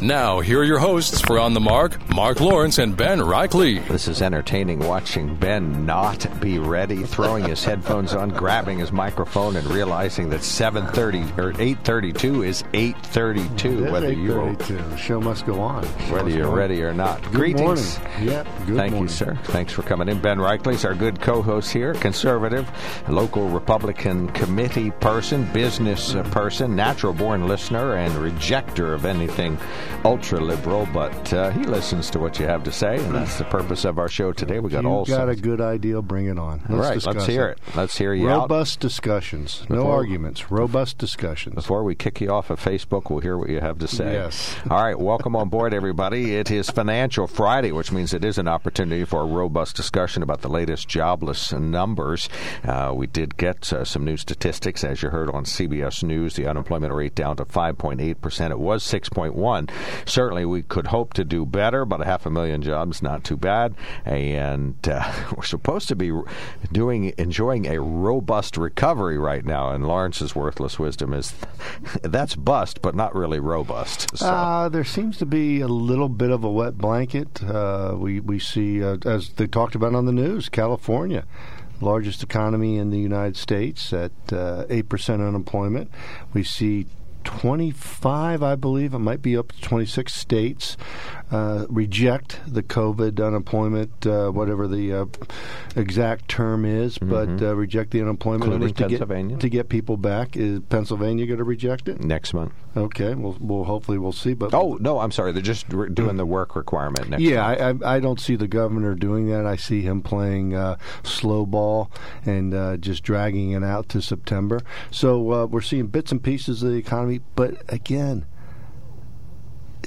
Now, here are your hosts for On the Mark, Mark Lawrence and Ben Reichley. This is entertaining watching Ben not be ready, throwing his headphones on, grabbing his microphone, and realizing that 7.30 or 8.32 is 8.32, whether you The show must go on. Show whether you're go on. ready or not. Good Greetings. morning. Yep. Good Thank morning. you, sir. Thanks for coming in. Ben Reichley's our good co-host here, conservative, local Republican committee person, business uh, person, natural-born listener, and rejecter of anything ultra-liberal. But uh, he listens to what you have to say, and that's the purpose of our show today. We got you all got a good idea. Bring it on. Let's All right, let's hear it. Let's hear you out. Robust discussions. No arguments. Robust discussions. Before we kick you off of Facebook, we'll hear what you have to say. Yes. All right, welcome on board, everybody. It is Financial Friday, which means it is an opportunity for a robust discussion about the latest jobless numbers. Uh, we did get uh, some new statistics, as you heard on CBS News. The unemployment rate down to 5.8 percent. It was 6.1. Certainly, we could hope to do better, but a half a million jobs, not too bad. And uh, we're supposed to be doing enjoying a robust recovery right now. And Lawrence's worthless wisdom is that's bust, but not really robust. So. Uh, there seems to be a little bit of a wet blanket. Uh, we we see, uh, as they talked about on the news, California, largest economy in the United States, at uh, eight percent unemployment. We see. 25, I believe, it might be up to 26 states uh, reject the COVID unemployment, uh, whatever the uh, exact term is, but uh, reject the unemployment Mm-hmm. Including to Pennsylvania. get to get people back. Is Pennsylvania going to reject it? next month. Okay, well, we'll hopefully we'll see. But Oh no, I'm sorry. They're just re- doing the work requirement next. yeah, month. I, I I don't see the governor doing that. I see him playing uh, slow ball and uh, just dragging it out to September. So uh, we're seeing bits and pieces of the economy, but again.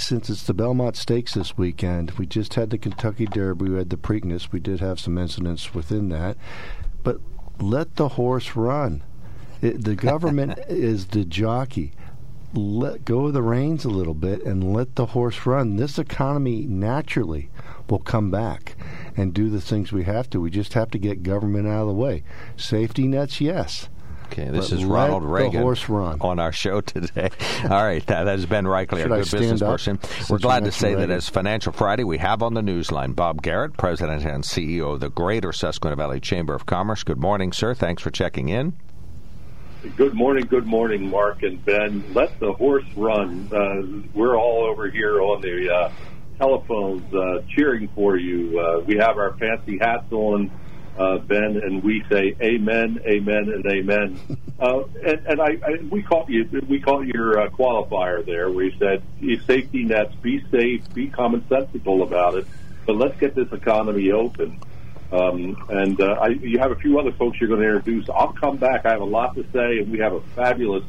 Since it's the Belmont Stakes this weekend, we just had the Kentucky Derby, we had the Preakness, we did have some incidents within that, but let the horse run. It, the government is the jockey let go of the reins a little bit and let the horse run. This economy naturally will come back and do the things we have to. We just have to get government out of the way. Safety nets, yes. Okay, this But is Ronald Reagan horse run. on our show today. All right, that has Ben Reichley, Should our good business up person. since We're glad to mentioned say that as Financial Friday, we have on the newsline Bob Garrett, President and CEO of the Greater Susquehanna Valley Chamber of Commerce. Good morning, sir. Thanks for checking in. Good morning, good morning, Mark and Ben. Let the horse run. Uh, we're all over here on the uh, telephones uh, cheering for you. Uh, we have our fancy hats on, uh, Ben, and we say amen, amen, and amen. Uh, and and I, I we caught you. We caught your uh, qualifier there. We said safety nets, be safe, be commonsensical about it, but let's get this economy open. Um, and uh, I, you have a few other folks you're going to introduce. I'll come back. I have a lot to say, and we have a fabulous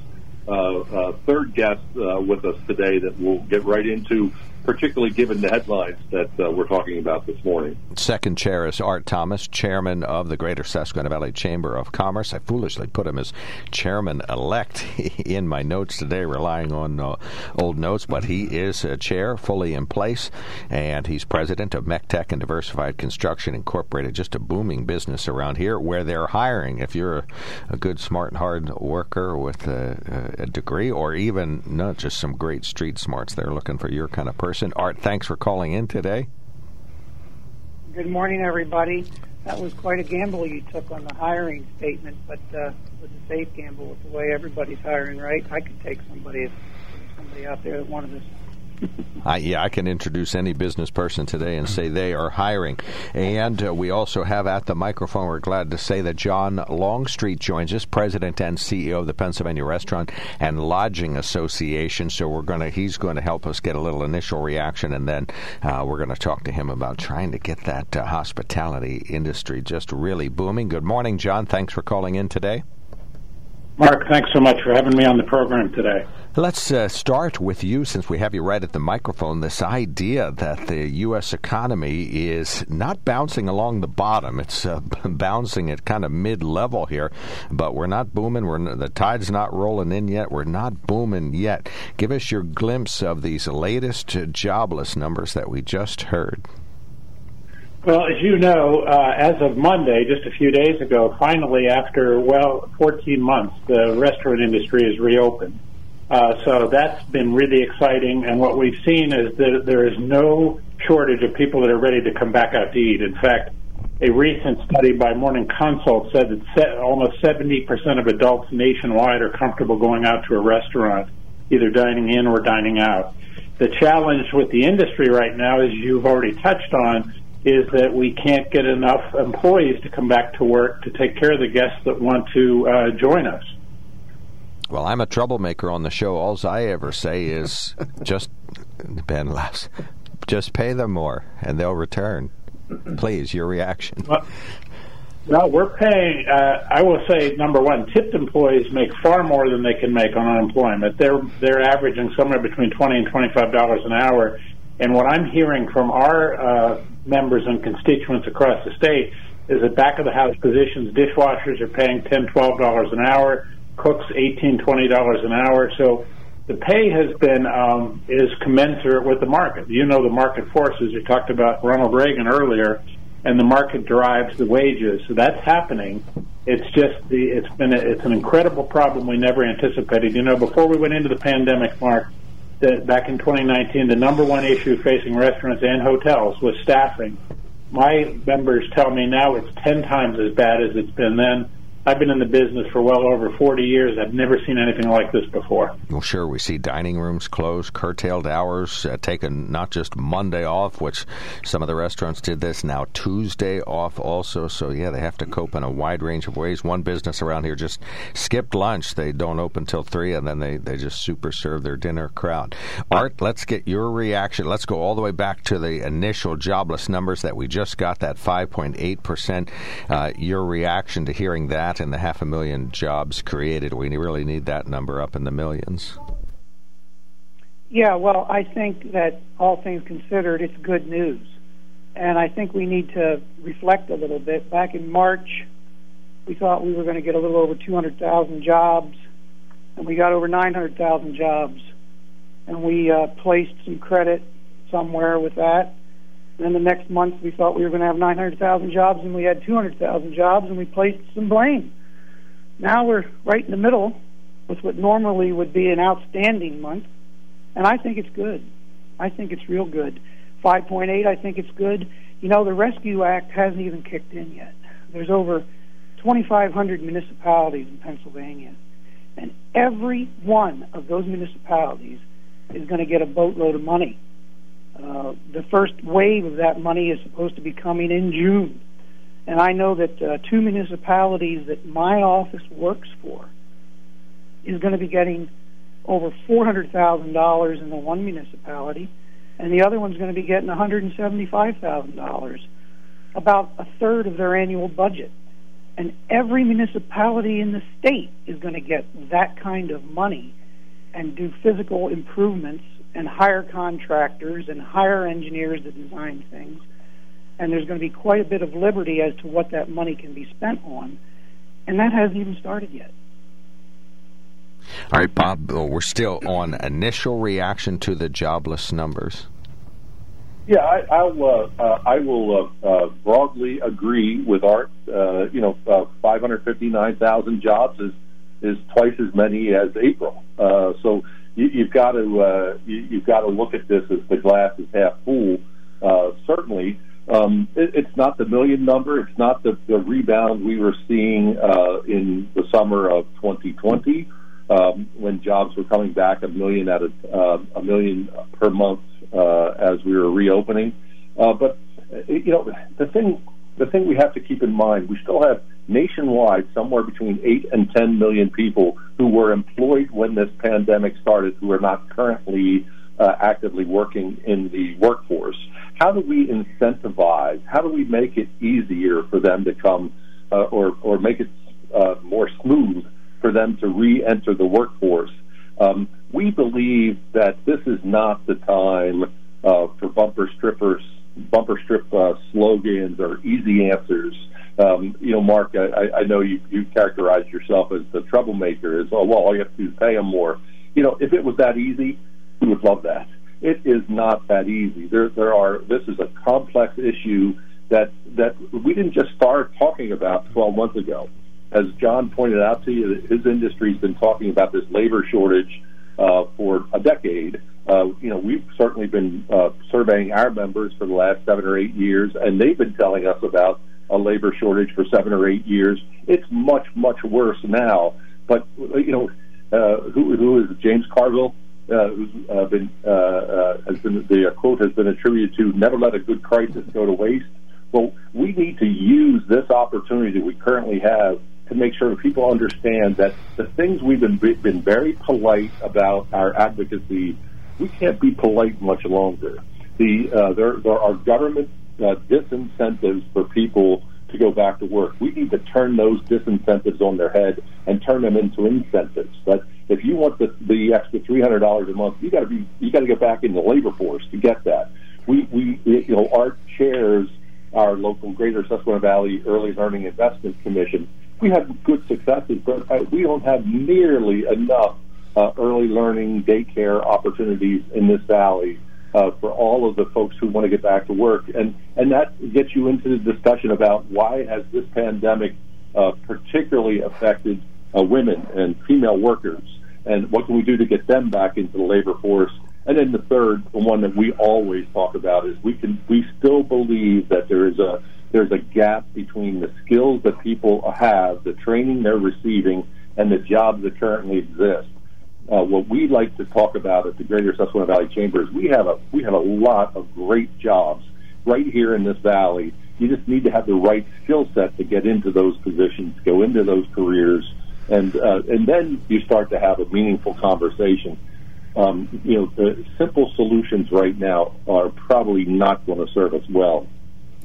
uh, uh, third guest uh, with us today that we'll get right into, particularly given the headlines that uh, we're talking about this morning. Second chair is Art Thomas, chairman of the Greater Susquehanna Valley Chamber of Commerce. I foolishly put him as chairman elect in my notes today, relying on uh, old notes, but he is a chair, fully in place, and he's president of MECTEC and Diversified Construction Incorporated, just a booming business around here where they're hiring. If you're a, good, smart, and hard worker with a, a degree, or even not just some great street smarts, they're looking for your kind of person. Art, thanks for calling in today. Good morning, everybody. That was quite a gamble you took on the hiring statement, but uh, it was a safe gamble with the way everybody's hiring, right? I could take somebody if somebody out there that wanted to I, yeah, I can introduce any business person today and say they are hiring. And uh, we also have at the microphone, we're glad to say that John Longstreet joins us, President and CEO of the Pennsylvania Restaurant and Lodging Association. So we're going to, he's going to help us get a little initial reaction, and then uh, we're going to talk to him about trying to get that uh, hospitality industry just really booming. Good morning, John. Thanks for calling in today. Mark, thanks so much for having me on the program today. Let's uh, start with you, since we have you right at the microphone. This idea that the U.S. economy is not bouncing along the bottom; it's uh, bouncing at kind of mid-level here, but we're not booming. We're the tide's not rolling in yet. We're not booming yet. Give us your glimpse of these latest jobless numbers that we just heard. Well, as you know, uh, as of Monday, just a few days ago, finally, after well 14 months, the restaurant industry is reopened. Uh, so that's been really exciting. And what we've seen is that there is no shortage of people that are ready to come back out to eat. In fact, a recent study by Morning Consult said that almost 70% of adults nationwide are comfortable going out to a restaurant, either dining in or dining out. The challenge with the industry right now, as you've already touched on, is that we can't get enough employees to come back to work to take care of the guests that want to uh, join us. Well, I'm a troublemaker on the show. All I ever say is just Ben laughs. Just pay them more, and they'll return. Please, your reaction. Well, well we're paying. Uh, I will say, number one, tipped employees make far more than they can make on unemployment. They're they're averaging somewhere between twenty and twenty five dollars an hour. And what I'm hearing from our uh, members and constituents across the state is that back of the house positions, dishwashers are paying ten, twelve dollars an hour, cooks eighteen, twenty dollars an hour. So the pay has been um, is commensurate with the market. You know the market forces. You talked about Ronald Reagan earlier, and the market drives the wages. So that's happening. It's just the it's been a, it's an incredible problem we never anticipated. You know, before we went into the pandemic, Mark, that back in 2019, the number one issue facing restaurants and hotels was staffing. My members tell me now it's 10 times as bad as it's been then. I've been in the business for well over 40 years. I've never seen anything like this before. Well, sure. We see dining rooms closed, curtailed hours, uh, taken not just Monday off, which some of the restaurants did this, now Tuesday off also. So, yeah, they have to cope in a wide range of ways. One business around here just skipped lunch. They don't open till 3, and then they, they just super serve their dinner crowd. Art, let's get your reaction. Let's go all the way back to the initial jobless numbers that we just got, that 5.8%. Uh, your reaction to hearing that that and the half a million jobs created, we really need that number up in the millions. Yeah, well, I think that all things considered, it's good news. And I think we need to reflect a little bit. Back in March, we thought we were going to get a little over 200,000 jobs, and we got over 900,000 jobs. And we uh, placed some credit somewhere with that. Then the next month, we thought we were going to have 900,000 jobs, and we had 200,000 jobs, and we placed some blame. Now we're right in the middle with what normally would be an outstanding month, and I think it's good. I think it's real good. 5.8, I think it's good. You know, the Rescue Act hasn't even kicked in yet. There's over 2,500 municipalities in Pennsylvania, and every one of those municipalities is going to get a boatload of money uh, the first wave of that money is supposed to be coming in June. And I know that uh, two municipalities that my office works for is going to be getting over $400,000 in the one municipality, and the other one's going to be getting $175,000, about a third of their annual budget. And every municipality in the state is going to get that kind of money and do physical improvements and hire contractors and hire engineers to design things. And there's going to be quite a bit of liberty as to what that money can be spent on. And that hasn't even started yet. All right, Bob, we're still on initial reaction to the jobless numbers. Yeah, I, I'll, uh, uh, I will uh, uh, broadly agree with Art. Uh, you know, uh, 559,000 jobs is is twice as many as April. Uh, so you, you've got to uh, you, you've got to look at this as the glass is half full. Uh, certainly, um, it, it's not the million number. It's not the, the rebound we were seeing uh, in the summer of 2020. Uh, um, when jobs were coming back a million at a, uh, a million per month uh, as we were reopening. Uh, but you know, the thing the thing we have to keep in mind, we still have nationwide somewhere between eight and ten million people who were employed when this pandemic started who are not currently uh, actively working in the workforce. How do we incentivize? How do we make it easier for them to come, uh, or or make it uh, more smooth for them to re-enter the workforce? Um, we believe that this is not the time uh, for bumper strippers, bumper strip uh, slogans or easy answers. Um, you know, Mark, I, I know you, you characterize yourself as the troublemaker. Is oh well, all you have to do is pay them more. You know, if it was that easy, we would love that. It is not that easy. There, there are. This is a complex issue that that we didn't just start talking about 12 months ago. As John pointed out to you, his industry's been talking about this labor shortage uh, for a decade. Uh, you know, we've certainly been uh, surveying our members for the last seven or eight years, and they've been telling us about a labor shortage for seven or eight years. It's much, much worse now. But you know, uh, who, who is James Carville? Uh, who's uh, been uh, uh, has been the uh, quote has been attributed to never let a good crisis go to waste. Well, we need to use this opportunity that we currently have to make sure that people understand that the things we've been been very polite about our advocacy, we can't be polite much longer. The uh, there there are government uh, disincentives for people to go back to work. We need to turn those disincentives on their head and turn them into incentives. But if you want the, the extra three hundred dollars a month, you got to be you got to get back in the labor force to get that. We we you know our chairs our local Greater Susquehanna Valley Early Learning Investment Commission. We have good successes, but uh, we don't have nearly enough uh, early learning daycare opportunities in this valley uh, for all of the folks who want to get back to work. And, and that gets you into the discussion about why has this pandemic uh, particularly affected uh, women and female workers, and what can we do to get them back into the labor force? And then the third, the one that we always talk about, is we can we still believe that there is a there's a gap between the skills that people have, the training they're receiving, and the jobs that currently exist uh, what we like to talk about at the Greater Susquehanna Valley Chamber is we have a we have a lot of great jobs right here in this valley. You just need to have the right skill set to get into those positions, go into those careers, and uh, and then you start to have a meaningful conversation. Um, you know, the simple solutions right now are probably not going to serve us well.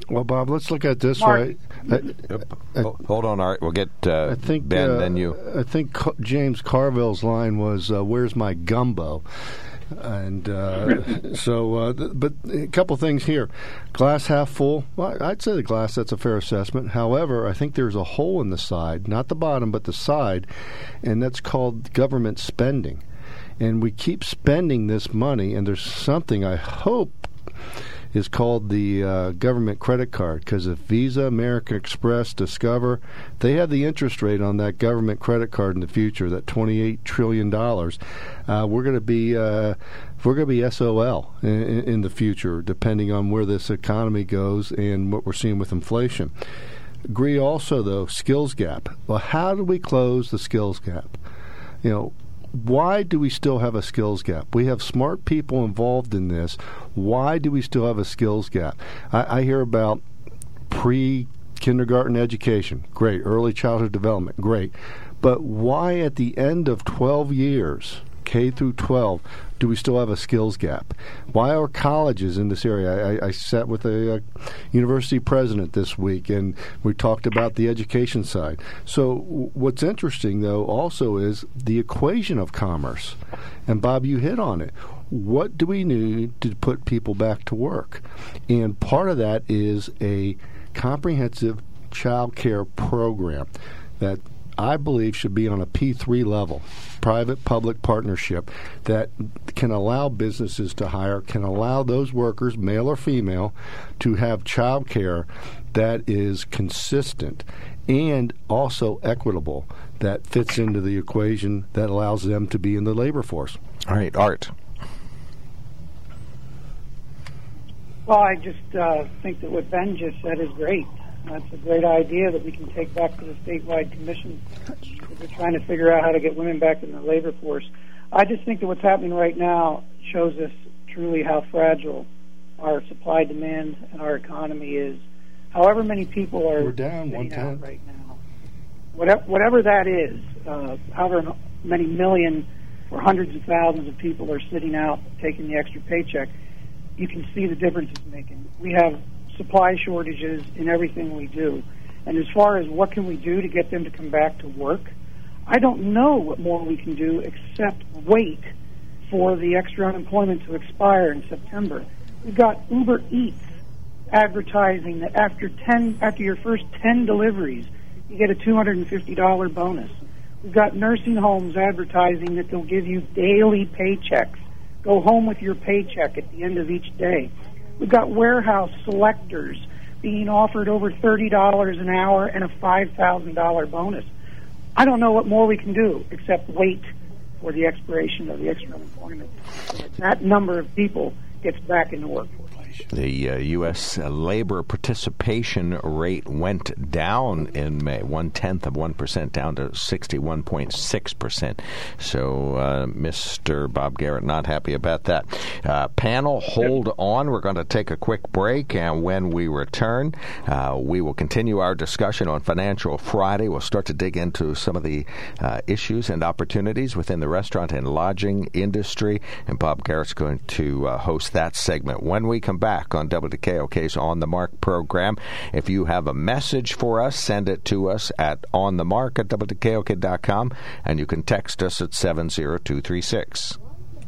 Well, Bob, let's look at this Mark. way. I, yep. I, Hold on, Art. We'll get uh, I think, Ben, uh, then you. I think James Carville's line was, uh, "Where's my gumbo?" And uh, so, uh, but a couple things here. Glass half full. Well, I'd say the glass. That's a fair assessment. However, I think there's a hole in the side, not the bottom, but the side, and that's called government spending. And we keep spending this money, and there's something I hope is called the uh, government credit card because if Visa, American Express, Discover, they have the interest rate on that government credit card in the future, that $28 trillion, uh, we're going to be. Uh, we're going to be SOL in, in the future, depending on where this economy goes and what we're seeing with inflation. Agree also, though, skills gap. Well, how do we close the skills gap? You know, why do we still have a skills gap? We have smart people involved in this. Why do we still have a skills gap? I, I hear about pre kindergarten education, great. Early childhood development, great. But why at the end of 12 years, K through 12, do we still have a skills gap? Why are colleges in this area? I, I sat with a, a, university president this week, and we talked about the education side. So, what's interesting, though, also is the equation of commerce. And Bob, you hit on it. What do we need to put people back to work? And part of that is a comprehensive child care program that I believe should be on a P3 level, private public partnership that can allow businesses to hire, can allow those workers, male or female, to have child care that is consistent and also equitable that fits into the equation that allows them to be in the labor force. All right, Art. Well, I just uh, think that what Ben just said is great. That's a great idea that we can take back to the statewide commission. We're trying to figure out how to get women back in the labor force. I just think that what's happening right now shows us truly how fragile our supply demand and our economy is. However many people are We're down one out right now, whatever, whatever that is, uh, however many million or hundreds of thousands of people are sitting out taking the extra paycheck, you can see the difference it's making. We have supply shortages in everything we do. And as far as what can we do to get them to come back to work, I don't know what more we can do except wait for the extra unemployment to expire in September. We've got Uber Eats advertising that after 10 after your first 10 deliveries, you get a $250 bonus. We've got nursing homes advertising that they'll give you daily paychecks. Go home with your paycheck at the end of each day. We've got warehouse selectors being offered over $30 an hour and a $5,000 bonus. I don't know what more we can do except wait for the expiration of the extra unemployment. That, that number of people gets back in the workforce. The uh, U.S. labor participation rate went down in May, one tenth of one percent, down to sixty-one point six percent. So, uh, Mr. Bob Garrett not happy about that. Uh, panel, hold on. We're going to take a quick break, and when we return, uh, we will continue our discussion on Financial Friday. We'll start to dig into some of the uh, issues and opportunities within the restaurant and lodging industry, and Bob Garrett's going to uh, host that segment when we come back back on WKOK's On the Mark program. If you have a message for us, send it to us at on the mark at WKOK.com, and you can text us at 70236.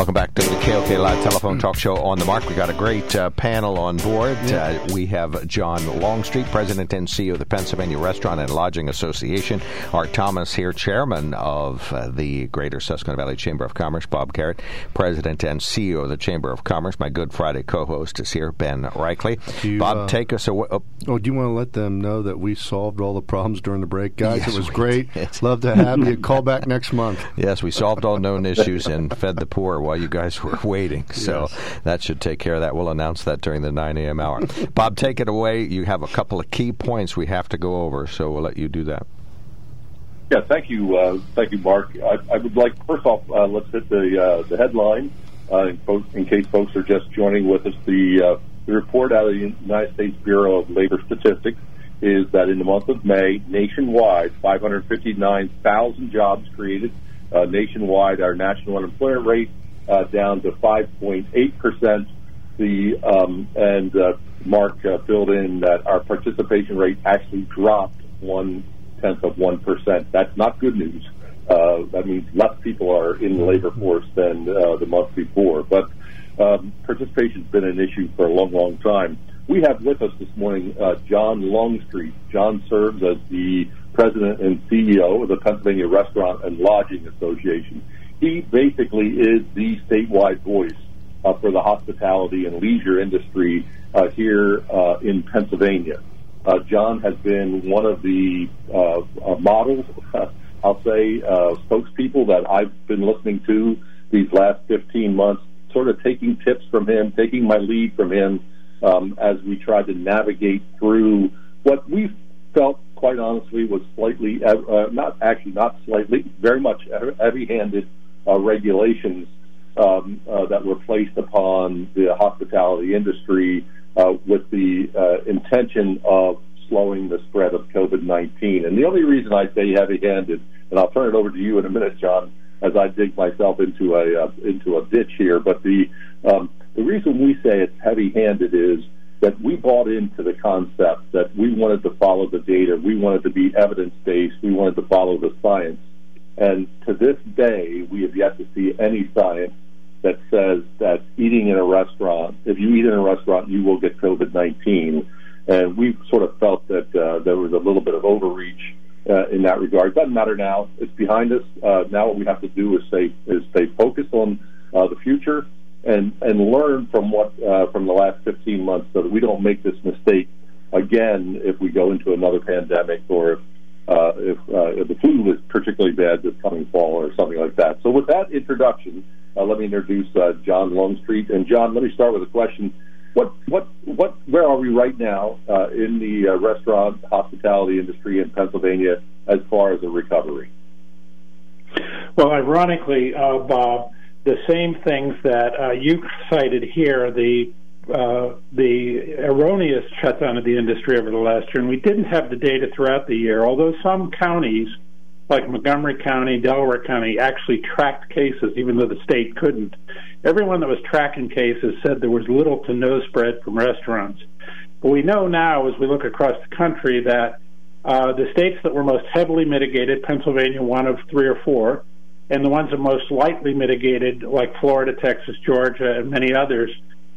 Welcome back to the KOK Live Telephone Talk Show on the Mark. We got a great uh, panel on board. Uh, we have John Longstreet, President and CEO of the Pennsylvania Restaurant and Lodging Association. Art Thomas here, Chairman of uh, the Greater Susquehanna Valley Chamber of Commerce. Bob Garrett, President and CEO of the Chamber of Commerce. My Good Friday co-host is here, Ben Reichley. You, Bob, uh, take us away. Oh. oh. do you want to let them know that we solved all the problems during the break, guys? Yes, it was great. Did. Love to have you. Call back next month. Yes, we solved all known issues and fed the poor while you guys were waiting. So yes. that should take care of that. We'll announce that during the 9 a.m. hour. Bob, take it away. You have a couple of key points we have to go over, so we'll let you do that. Yeah, thank you, uh, thank you, Mark. I, I, would like first off, uh, let's hit the uh, the headline uh, in, folks, in, case folks are just joining with us. The, uh, the report out of the United States Bureau of Labor Statistics is that in the month of May, nationwide, 559,000 jobs created. Uh, nationwide, our national unemployment rate uh, down to 5.8 percent. The um, and uh, Mark uh, filled in that our participation rate actually dropped one tenth of one percent. That's not good news. Uh, that means less people are in the labor force than uh, the month before. But um, participation's been an issue for a long, long time. We have with us this morning uh, John Longstreet. John serves as the president and CEO of the Pennsylvania Restaurant and Lodging Association he basically is the statewide voice uh, for the hospitality and leisure industry uh, here uh, in Pennsylvania. Uh, John has been one of the uh, uh, models, I'll say, spokespeople that I've been listening to these last 15 months, sort of taking tips from him, taking my lead from him um, as we tried to navigate through what we felt, quite honestly, was slightly, not actually not slightly, very much heavy-handed uh, regulations um, uh, that were placed upon the hospitality industry uh, with the uh, intention of slowing the spread of COVID 19. And the only reason I say heavy handed, and I'll turn it over to you in a minute, John, as I dig myself into a uh, into a ditch here. But the um, the reason we say it's heavy handed is that we bought into the concept that we wanted to follow the data, we wanted to be evidence based, we wanted to follow the science. And to this day, we have yet to see any science that says that eating in a restaurant, if you eat in a restaurant, you will get COVID 19. And we sort of felt that uh, there was a little bit of overreach uh, in that regard. Doesn't matter now; it's behind us. Uh, now, what we have to do is stay is stay focused on uh, the future and and learn from what uh, from the last 15 months, so that we don't make this mistake again if we go into another pandemic or uh, if, uh, if the flu is particularly bad this coming fall or something like that. So, with that introduction, uh, let me introduce uh, John Longstreet. And John, let me start with a question. What, what, what, where are we right now uh, in the uh, restaurant hospitality industry in Pennsylvania as far as a recovery? Well, ironically, uh, Bob, the same things that uh, you cited here, the uh, the erroneous shutdown of the industry over the last year, and we didn't have the data throughout the year, although some counties like Montgomery County, Delaware County, actually tracked cases, even though the state couldn't. Everyone that was tracking cases said there was little to no spread from restaurants. But we know now, as we look across the country, that uh, the states that were most heavily mitigated, Pennsylvania, one of three or four, and the ones that most lightly mitigated, like Florida, Texas, Georgia, and many others,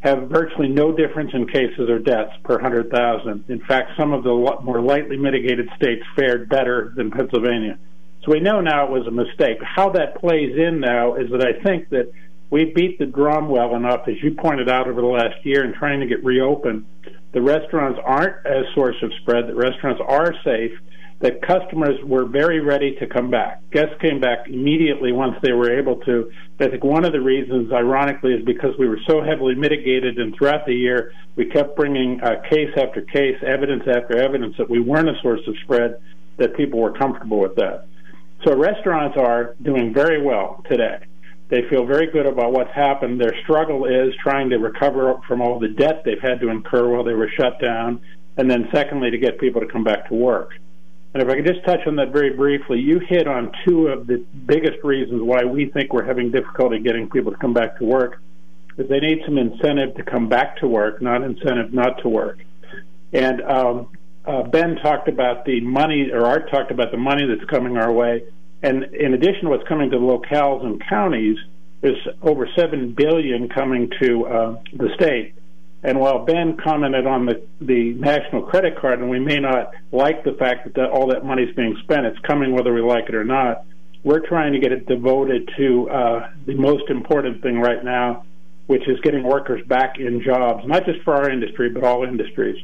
have virtually no difference in cases or deaths per 100,000. In fact, some of the more lightly mitigated states fared better than Pennsylvania. So we know now it was a mistake. How that plays in now is that I think that we beat the drum well enough, as you pointed out over the last year, in trying to get reopened. The restaurants aren't a source of spread. The restaurants are safe. That customers were very ready to come back. Guests came back immediately once they were able to. I think one of the reasons, ironically, is because we were so heavily mitigated, and throughout the year we kept bringing uh, case after case, evidence after evidence that we weren't a source of spread. That people were comfortable with that. So restaurants are doing very well today. They feel very good about what's happened. Their struggle is trying to recover from all the debt they've had to incur while they were shut down, and then secondly, to get people to come back to work. And if I could just touch on that very briefly, you hit on two of the biggest reasons why we think we're having difficulty getting people to come back to work. Is they need some incentive to come back to work, not incentive not to work. And um, uh, Ben talked about the money, or Art talked about the money that's coming our way. And in addition to what's coming to the locales and counties, there's over seven billion coming to uh, the state. And while Ben commented on the, the national credit card, and we may not like the fact that, all that money is being spent, it's coming whether we like it or not. We're trying to get it devoted to uh, the most important thing right now, which is getting workers back in jobs, not just for our industry, but all industries.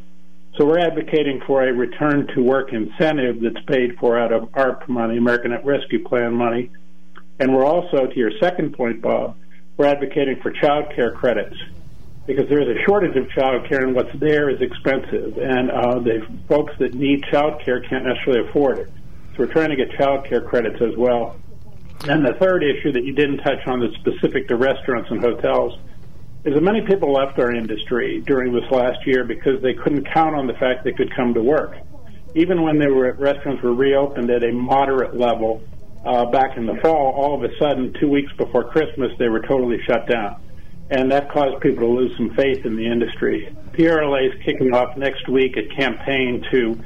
So we're advocating for a return to work incentive that's paid for out of ARP money, American Rescue Plan money. And we're also, to your second point, Bob, we're advocating for child care credits because there is a shortage of child care and what's there is expensive. And uh, the folks that need child care can't necessarily afford it. So we're trying to get child care credits as well. And the third issue that you didn't touch on that's specific to restaurants and hotels is that many people left our industry during this last year because they couldn't count on the fact they could come to work. Even when they were restaurants were reopened at a moderate level uh, back in the fall, all of a sudden, two weeks before Christmas, they were totally shut down. And that caused people to lose some faith in the industry. PRLA is kicking off next week a campaign to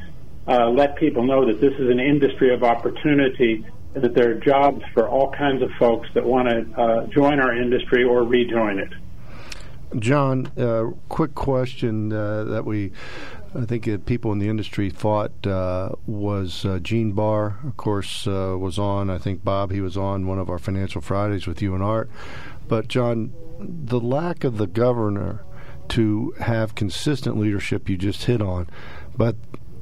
uh, let people know that this is an industry of opportunity and that there are jobs for all kinds of folks that want to uh, join our industry or rejoin it. John, uh, quick question uh, that we, I think uh, people in the industry thought uh, was uh, Gene Barr, of course, uh, was on. I think Bob, he was on one of our Financial Fridays with you and Art. But John, the lack of the governor to have consistent leadership you just hit on, but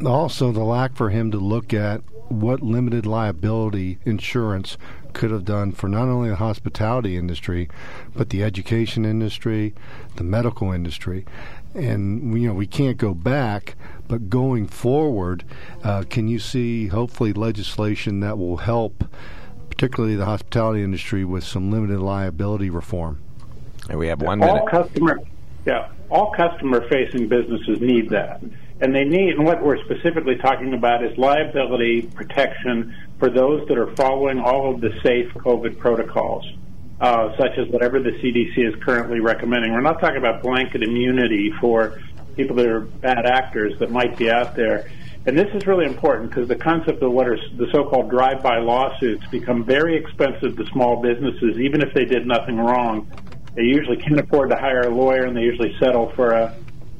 also the lack for him to look at what limited liability insurance could have done for not only the hospitality industry, but the education industry, the medical industry. And you know we can't go back, but going forward, uh, can you see hopefully legislation that will help particularly the hospitality industry, with some limited liability reform. And we have one all minute. customer, yeah, all customer-facing businesses need that, and they need. And what we're specifically talking about is liability protection for those that are following all of the safe COVID protocols, uh, such as whatever the CDC is currently recommending. We're not talking about blanket immunity for people that are bad actors that might be out there. And this is really important because the concept of what are the so-called drive-by lawsuits become very expensive to small businesses, even if they did nothing wrong. They usually can't afford to hire a lawyer, and they usually settle for a,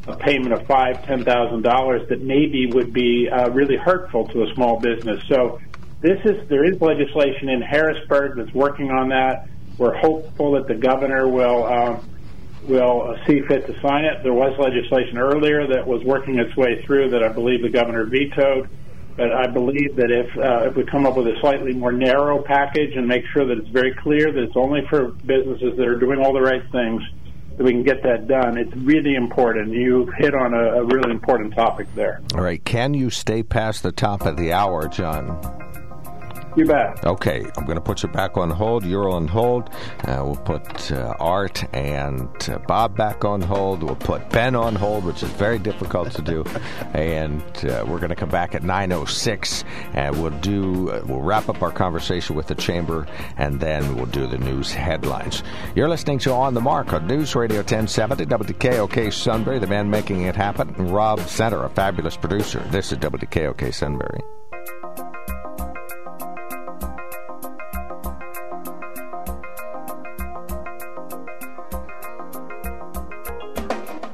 a payment of five, ten thousand dollars that maybe would be uh, really hurtful to a small business. So, this is there is legislation in Harrisburg that's working on that. We're hopeful that the governor will. Um, will see fit to sign it. There was legislation earlier that was working its way through that I believe the governor vetoed. But I believe that if uh, if we come up with a slightly more narrow package and make sure that it's very clear that it's only for businesses that are doing all the right things, that we can get that done. It's really important. You hit on a, a really important topic there. All right. Can you stay past the top of the hour, John? You bet. Okay, I'm going to put you back on hold. You're on hold. Uh, we'll put uh, Art and uh, Bob back on hold. We'll put Ben on hold, which is very difficult to do. And uh, we're going to come back at 9:06, and we'll do. Uh, we'll wrap up our conversation with the chamber, and then we'll do the news headlines. You're listening to On the Mark on News Radio 1070 WKOK Sunbury, the man making it happen, and Rob Center, a fabulous producer. This is WKOK Sunbury.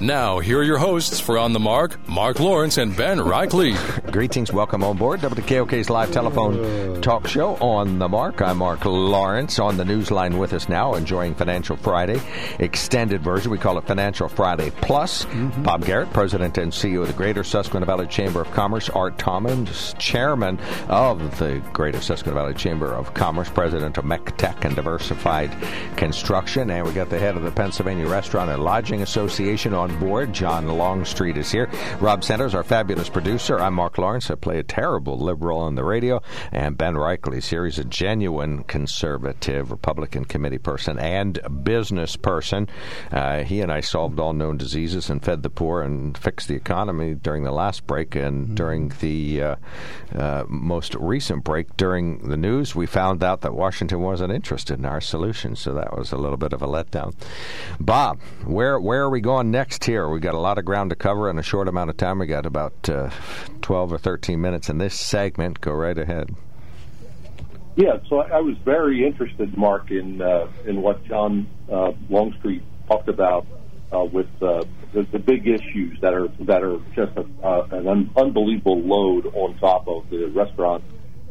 Now, here are your hosts for On the Mark, Mark Lawrence and Ben Reichley. Greetings, welcome on board WKOK's live telephone talk show on the mark. I'm Mark Lawrence on the news line with us now, enjoying Financial Friday extended version. We call it Financial Friday Plus. Mm-hmm. Bob Garrett, President and CEO of the Greater Susquehanna Valley Chamber of Commerce. Art Thomas, Chairman of the Greater Susquehanna Valley Chamber of Commerce, President of MECTEC and Diversified Construction. And we got the head of the Pennsylvania Restaurant and Lodging Association on board. John Longstreet is here. Rob Centers, our fabulous producer. I'm Mark Lawrence. I play a terrible liberal on the radio. And Ben Reichley's here. He's a genuine conservative Republican committee person and business person. Uh, he and I solved all known diseases and fed the poor and fixed the economy during the last break. And during the uh, uh, most recent break, during the news, we found out that Washington wasn't interested in our solution. So that was a little bit of a letdown. Bob, where where are we going next here? we've got a lot of ground to cover in a short amount of time. We got about uh, 12 or 13 minutes in this segment. Go right ahead. Yeah, so I, was very interested, Mark, in uh, in what John uh, Longstreet talked about uh, with uh, the, the big issues that are that are just a, an un- unbelievable load on top of the restaurant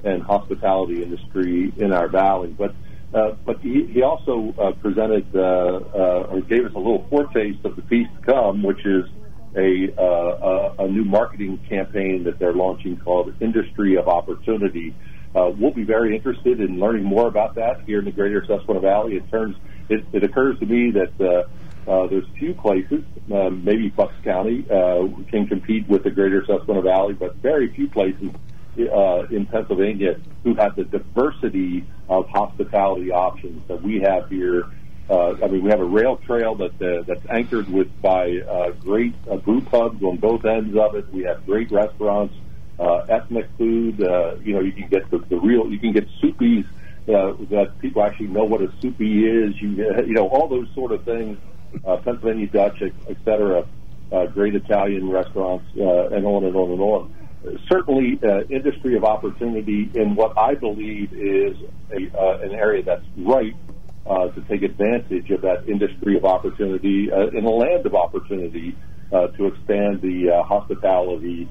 and hospitality industry in our valley. But uh, but he, he also uh, presented uh, uh, or gave us a little foretaste of the piece to come, which is a, uh, a, a new marketing campaign that they're launching called Industry of Opportunity. Uh, we'll be very interested in learning more about that here in the greater Susquehanna Valley. It turns it, it occurs to me that uh, uh, there's few places, uh, maybe Bucks County, uh, can compete with the greater Susquehanna Valley, but very few places uh, in Pennsylvania who have the diversity of hospitality options that we have here. Uh, I mean, we have a rail trail that uh, that's anchored with by uh, great uh, brew pubs on both ends of it. We have great restaurants, uh, ethnic food. Uh, you know, you can get the, the real. You can get soupies uh, that people actually know what a soupy is. You you know all those sort of things. Uh, Pennsylvania Dutch, et, et cetera. Uh, great Italian restaurants, uh, and on and on and on certainly uh, industry of opportunity in what I believe is a, uh, an area that's ripe uh, to take advantage of that industry of opportunity uh, in a land of opportunity uh, to expand the uh, hospitality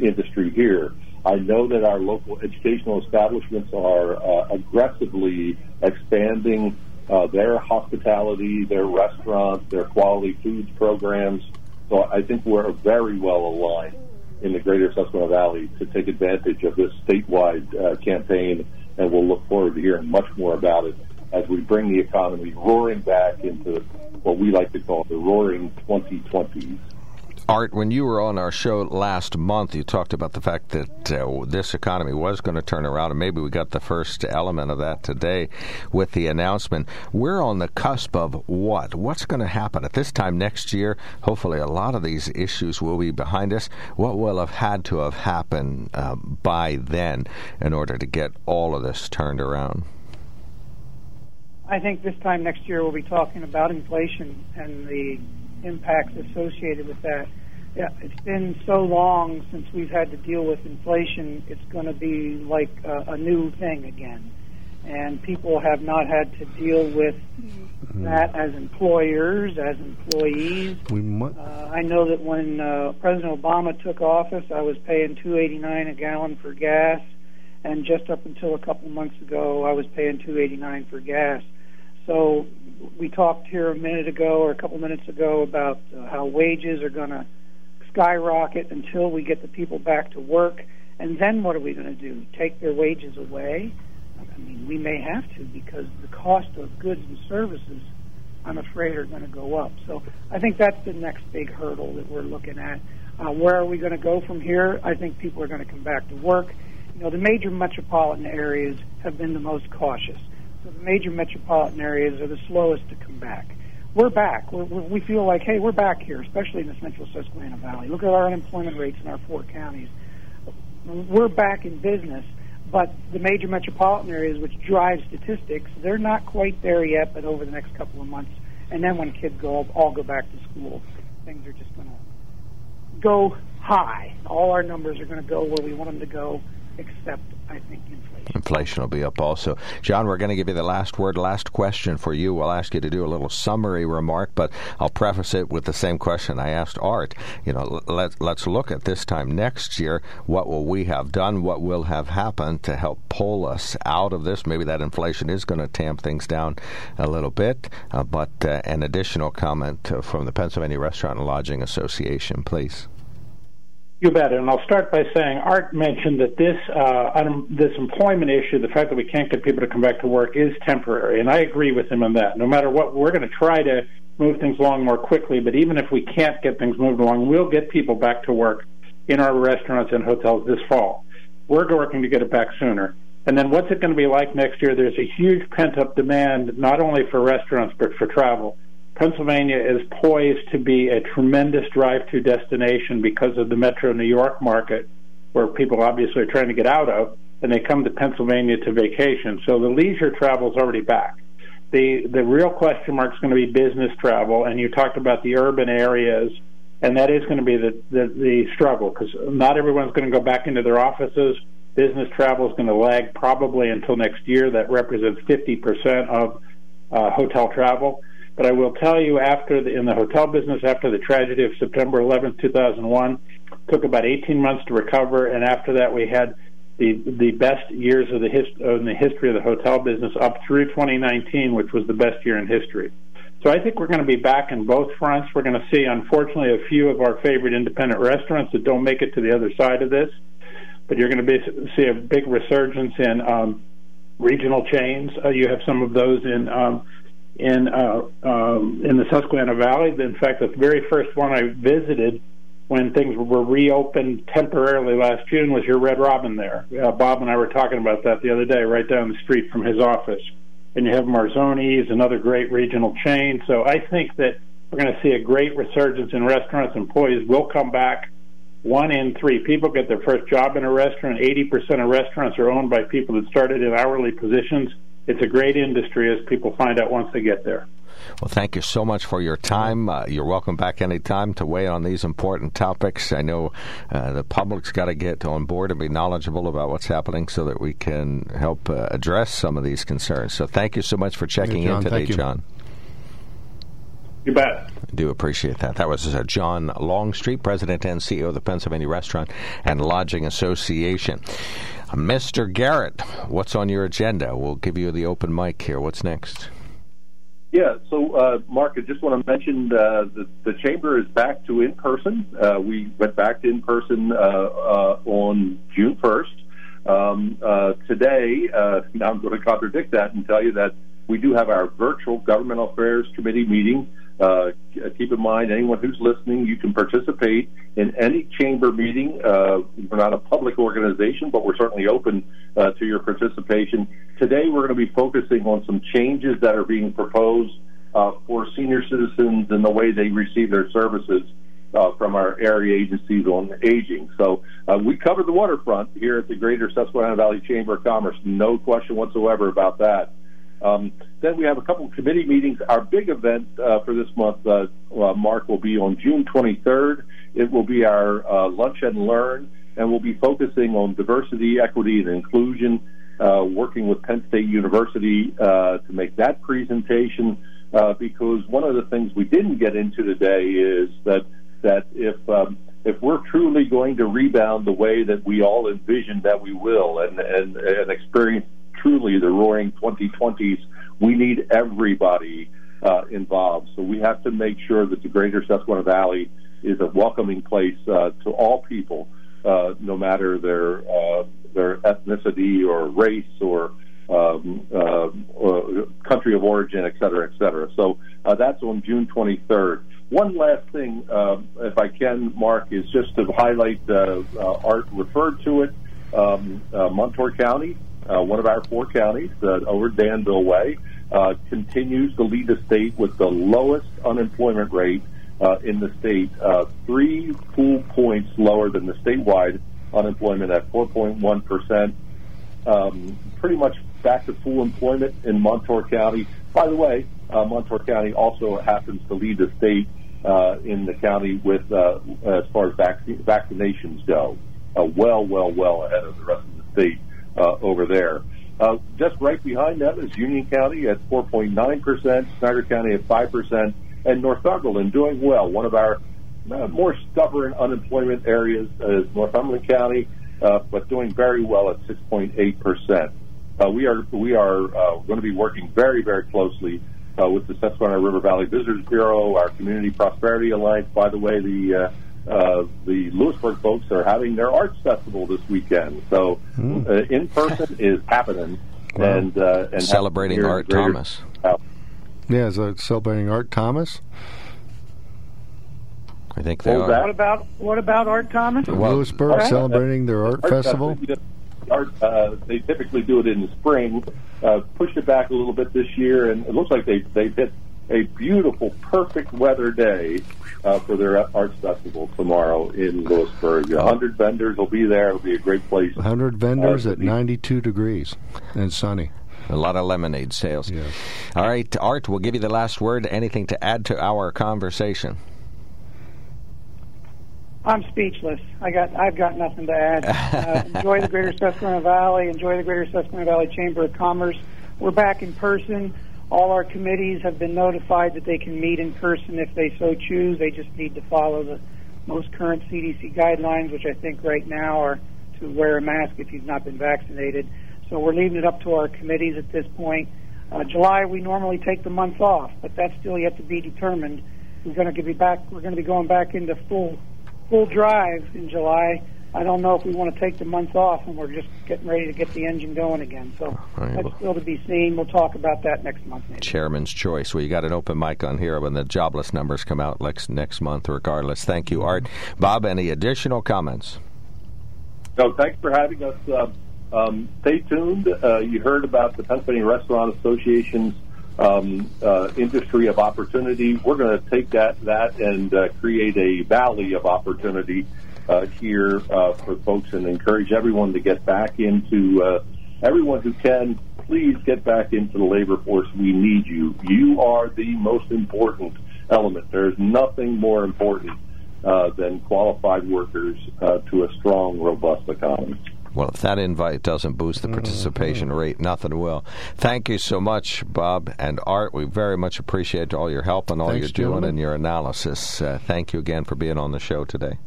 industry here. I know that our local educational establishments are aggressively expanding their hospitality, their restaurants, their quality foods programs. So I think we're very well aligned in the greater Susquehanna Valley to take advantage of this statewide uh, campaign and we'll look forward to hearing much more about it as we bring the economy roaring back into what we like to call the roaring 2020s. Art, when you were on our show last month, you talked about the fact that uh, this economy was going to turn around, and maybe we got the first element of that today with the announcement. We're on the cusp of what? What's going to happen at this time next year? Hopefully, a lot of these issues will be behind us. What will have had to have happened uh, by then in order to get all of this turned around? I think this time next year we'll be talking about inflation and the impacts associated with that. Yeah, it's been so long since we've had to deal with inflation. It's going to be like a, a new thing again, and people have not had to deal with mm-hmm. that as employers, as employees. We uh, I know that when uh, President Obama took office, I was paying two eighty nine a gallon for gas, and just up until a couple months ago, I was paying two eighty nine for gas. So we talked here a minute ago or a couple minutes ago about uh, how wages are going to skyrocket until we get the people back to work. And then what are we going to do? Take their wages away? I mean, we may have to because the cost of goods and services, I'm afraid, are going to go up. So I think that's the next big hurdle that we're looking at. Uh, where are we going to go from here? I think people are going to come back to work. You know, the major metropolitan areas have been the most cautious the major metropolitan areas are the slowest to come back. We're back. We're, we feel like, hey, we're back here, especially in the central Susquehanna Valley. Look at our unemployment rates in our four counties. We're back in business, but the major metropolitan areas, which drive statistics, they're not quite there yet, but over the next couple of months. And then when kids go, all go back to school, things are just going to go high. All our numbers are going to go where we want them to go, except, I think, inflation. Inflation will be up also. John, we're going to give you the last word, last question for you. We'll ask you to do a little summary remark, but I'll preface it with the same question I asked Art. You know, let, let's look at this time next year. What will we have done? What will have happened to help pull us out of this? Maybe that inflation is going to tamp things down a little bit, uh, but uh, an additional comment uh, from the Pennsylvania Restaurant and Lodging Association, please. You bet. And I'll start by saying Art mentioned that this uh, un- this employment issue, the fact that we can't get people to come back to work, is temporary, and I agree with him on that. No matter what, we're going to try to move things along more quickly. But even if we can't get things moved along, we'll get people back to work in our restaurants and hotels this fall. We're working to get it back sooner. And then what's it going to be like next year? There's a huge pent up demand, not only for restaurants but for travel. Pennsylvania is poised to be a tremendous drive-to destination because of the Metro New York market, where people obviously are trying to get out of, and they come to Pennsylvania to vacation. So the leisure travel is already back. The the real question mark is going to be business travel, and you talked about the urban areas, and that is going to be the the, the struggle because not everyone's going to go back into their offices. Business travel is going to lag probably until next year. That represents 50% of uh, hotel travel. But I will tell you, after the, in the hotel business, after the tragedy of September 11, 2001, took about 18 months to recover, and after that, we had the the best years of the his, in the history of the hotel business up through 2019, which was the best year in history. So I think we're going to be back in both fronts. We're going to see, unfortunately, a few of our favorite independent restaurants that don't make it to the other side of this, but you're going to be, see a big resurgence in um, regional chains. Uh, you have some of those in um, in uh, um, in the Susquehanna Valley. In fact, the very first one I visited when things were reopened temporarily last June was your Red Robin there. Uh, Bob and I were talking about that the other day, right down the street from his office. And you have Marzoni's, another great regional chain. So I think that we're going to see a great resurgence in restaurants. Employees will come back. One in three people get their first job in a restaurant. 80% of restaurants are owned by people that started in hourly positions it's a great industry as people find out once they get there. Well, thank you so much for your time. Uh, you're welcome back anytime to weigh on these important topics. I know uh, the public's got to get on board and be knowledgeable about what's happening so that we can help uh, address some of these concerns. So thank you so much for checking John, in today, John. You bet. I do appreciate that. That was uh, John Longstreet, President and CEO of the Pennsylvania Restaurant and Lodging Association. Mr. Garrett, what's on your agenda? We'll give you the open mic here. What's next? Yeah, so uh, Mark, I just want to mention uh, the, the chamber is back to in person. Uh, we went back to in person uh, uh, on June 1st. Um, uh, today, now I'm going to contradict that and tell you that we do have our virtual governmental affairs committee meeting. Uh, keep in mind, anyone who's listening, you can participate in any chamber meeting. Uh, we're not a public organization, but we're certainly open uh, to your participation. Today, we're going to be focusing on some changes that are being proposed uh, for senior citizens and the way they receive their services uh, from our area agencies on aging. So uh, we cover the waterfront here at the Greater Susquehanna Valley Chamber of Commerce. No question whatsoever about that. Um, then we have a couple of committee meetings. Our big event uh, for this month, uh, uh, Mark, will be on June 23rd. It will be our uh, Lunch and Learn, and we'll be focusing on diversity, equity, and inclusion, uh, working with Penn State University uh, to make that presentation. because one of the things we didn't get into today is that that if um, if we're truly going to rebound the way that we all envision that we will, and and, and experience truly the roaring 2020s, we need everybody uh, involved. So we have to make sure that the greater Susquehanna Valley is a welcoming place uh, to all people, uh, no matter their uh, their ethnicity or race or um, uh, uh, country of origin, et cetera, et cetera. So that's on June 23rd. One last thing, if I can, Mark, is just to highlight Art referred to it. Um, Montour County uh, one of our four counties uh, over Danville Way, uh, continues to lead the state with the lowest unemployment rate uh, in the state, uh, three full points lower than the statewide unemployment at 4.1 percent. Um, pretty much back to full employment in Montour County. By the way, uh, Montour County also happens to lead the state uh, in the county with uh, as far as vac- vaccinations go. Uh, well, well, well ahead of the rest of the state uh, over there. Uh, just right behind them is Union County at 4.9%, Snyder County at 5%, and Northumberland doing well. One of our uh, more stubborn unemployment areas is Northumberland County, uh, but doing very well at 6.8%. Uh, we are we are uh, going to be working very very closely uh, with the Susquehanna River Valley Visitors Bureau, our Community Prosperity Alliance. By the way, the uh, uh, the Lewisburg folks are having their arts festival this weekend. So mm. uh, in person is happening, wow. and uh, and celebrating Art Thomas. House. Yeah, is it celebrating Art Thomas? I think they what are. What about what about Art Thomas? Well, Lewisburg celebrating their art, art festival. Art, uh, they typically do it in the spring. Uh, pushed it back a little bit this year, and it looks like they they hit a beautiful, perfect weather day uh, for their arts festival tomorrow in Lewisburg. A hundred vendors will be there. It'll be a great place. hundred vendors uh, at 92 degrees and sunny. A lot of lemonade sales. Yeah. All right, Art, we'll give you the last word. Anything to add to our conversation? I'm speechless. I got, I've got nothing to add. Uh, enjoy the Greater Susquehanna Valley. Enjoy the Greater Susquehanna Valley Chamber of Commerce. We're back in person. All our committees have been notified that they can meet in person if they so choose. They just need to follow the most current CDC guidelines, which I think right now are to wear a mask if you've not been vaccinated. So we're leaving it up to our committees at this point. Uh, July, we normally take the month off, but that's still yet to be determined. We're going to be back. We're going to be going back into full full drive in July I don't know if we want to take the month off and we're just getting ready to get the engine going again. So right, that's still to be seen. We'll talk about that next month. Maybe. Chairman's choice. Well, you got an open mic on here when the jobless numbers come out next next month, regardless. Thank you, Art. Bob, any additional comments? No, thanks for having us. Uh, um, stay tuned. Uh, you heard about the Pennsylvania Restaurant Association's um, uh, industry of opportunity. We're going to take that that and uh, create a valley of opportunity uh, here uh, for folks and encourage everyone to get back into uh, everyone who can. Please get back into the labor force. We need you. You are the most important element. There's nothing more important uh, than qualified workers uh, to a strong, robust economy. Well, if that invite doesn't boost the participation mm-hmm. rate, nothing will. Thank you so much, Bob and Art. We very much appreciate all your help and all Thanks, you're doing gentlemen. and your analysis. Uh, thank you again for being on the show today.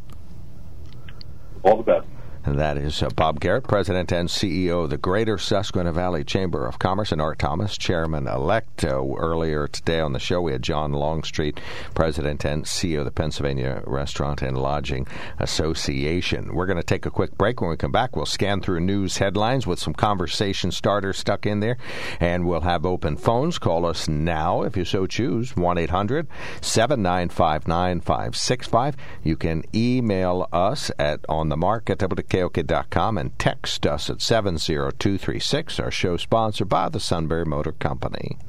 All the best. And that is uh, Bob Garrett, President and CEO of the Greater Susquehanna Valley Chamber of Commerce, and Art Thomas, Chairman elect. Uh, earlier today on the show, we had John Longstreet, President and CEO of the Pennsylvania Restaurant and Lodging Association. We're going to take a quick break. When we come back, we'll scan through news headlines with some conversation starters stuck in there, and we'll have open phones. Call us now if you so choose 1 800 795 9565. You can email us at on the mark at WKOK.com and text us at 70236. Our show sponsored by the Sunbury Motor Company.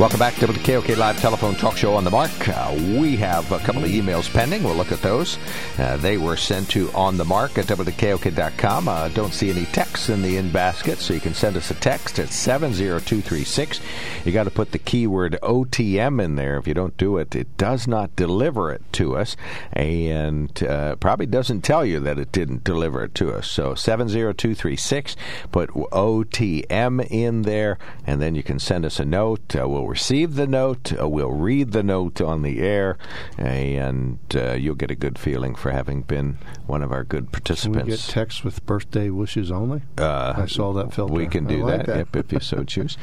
Welcome back to the KOK Live Telephone Talk Show on the Mark. Uh, we have a couple of emails pending. We'll look at those. Uh, they were sent to on the mark at WKOK.com. Uh, don't see any texts in the in basket, so you can send us a text at 70236. You got to put the keyword OTM in there. If you don't do it, it does not deliver it to us, and uh, probably doesn't tell you that it didn't deliver it to us. So 70236, put OTM in there, and then you can send us a note. Uh, we'll receive the note, uh, we'll read the note on the air, and uh, you'll get a good feeling for having been one of our good participants. Can we get text with birthday wishes only? Uh, I saw that filter. We can do like that, that. Yep, if you so choose.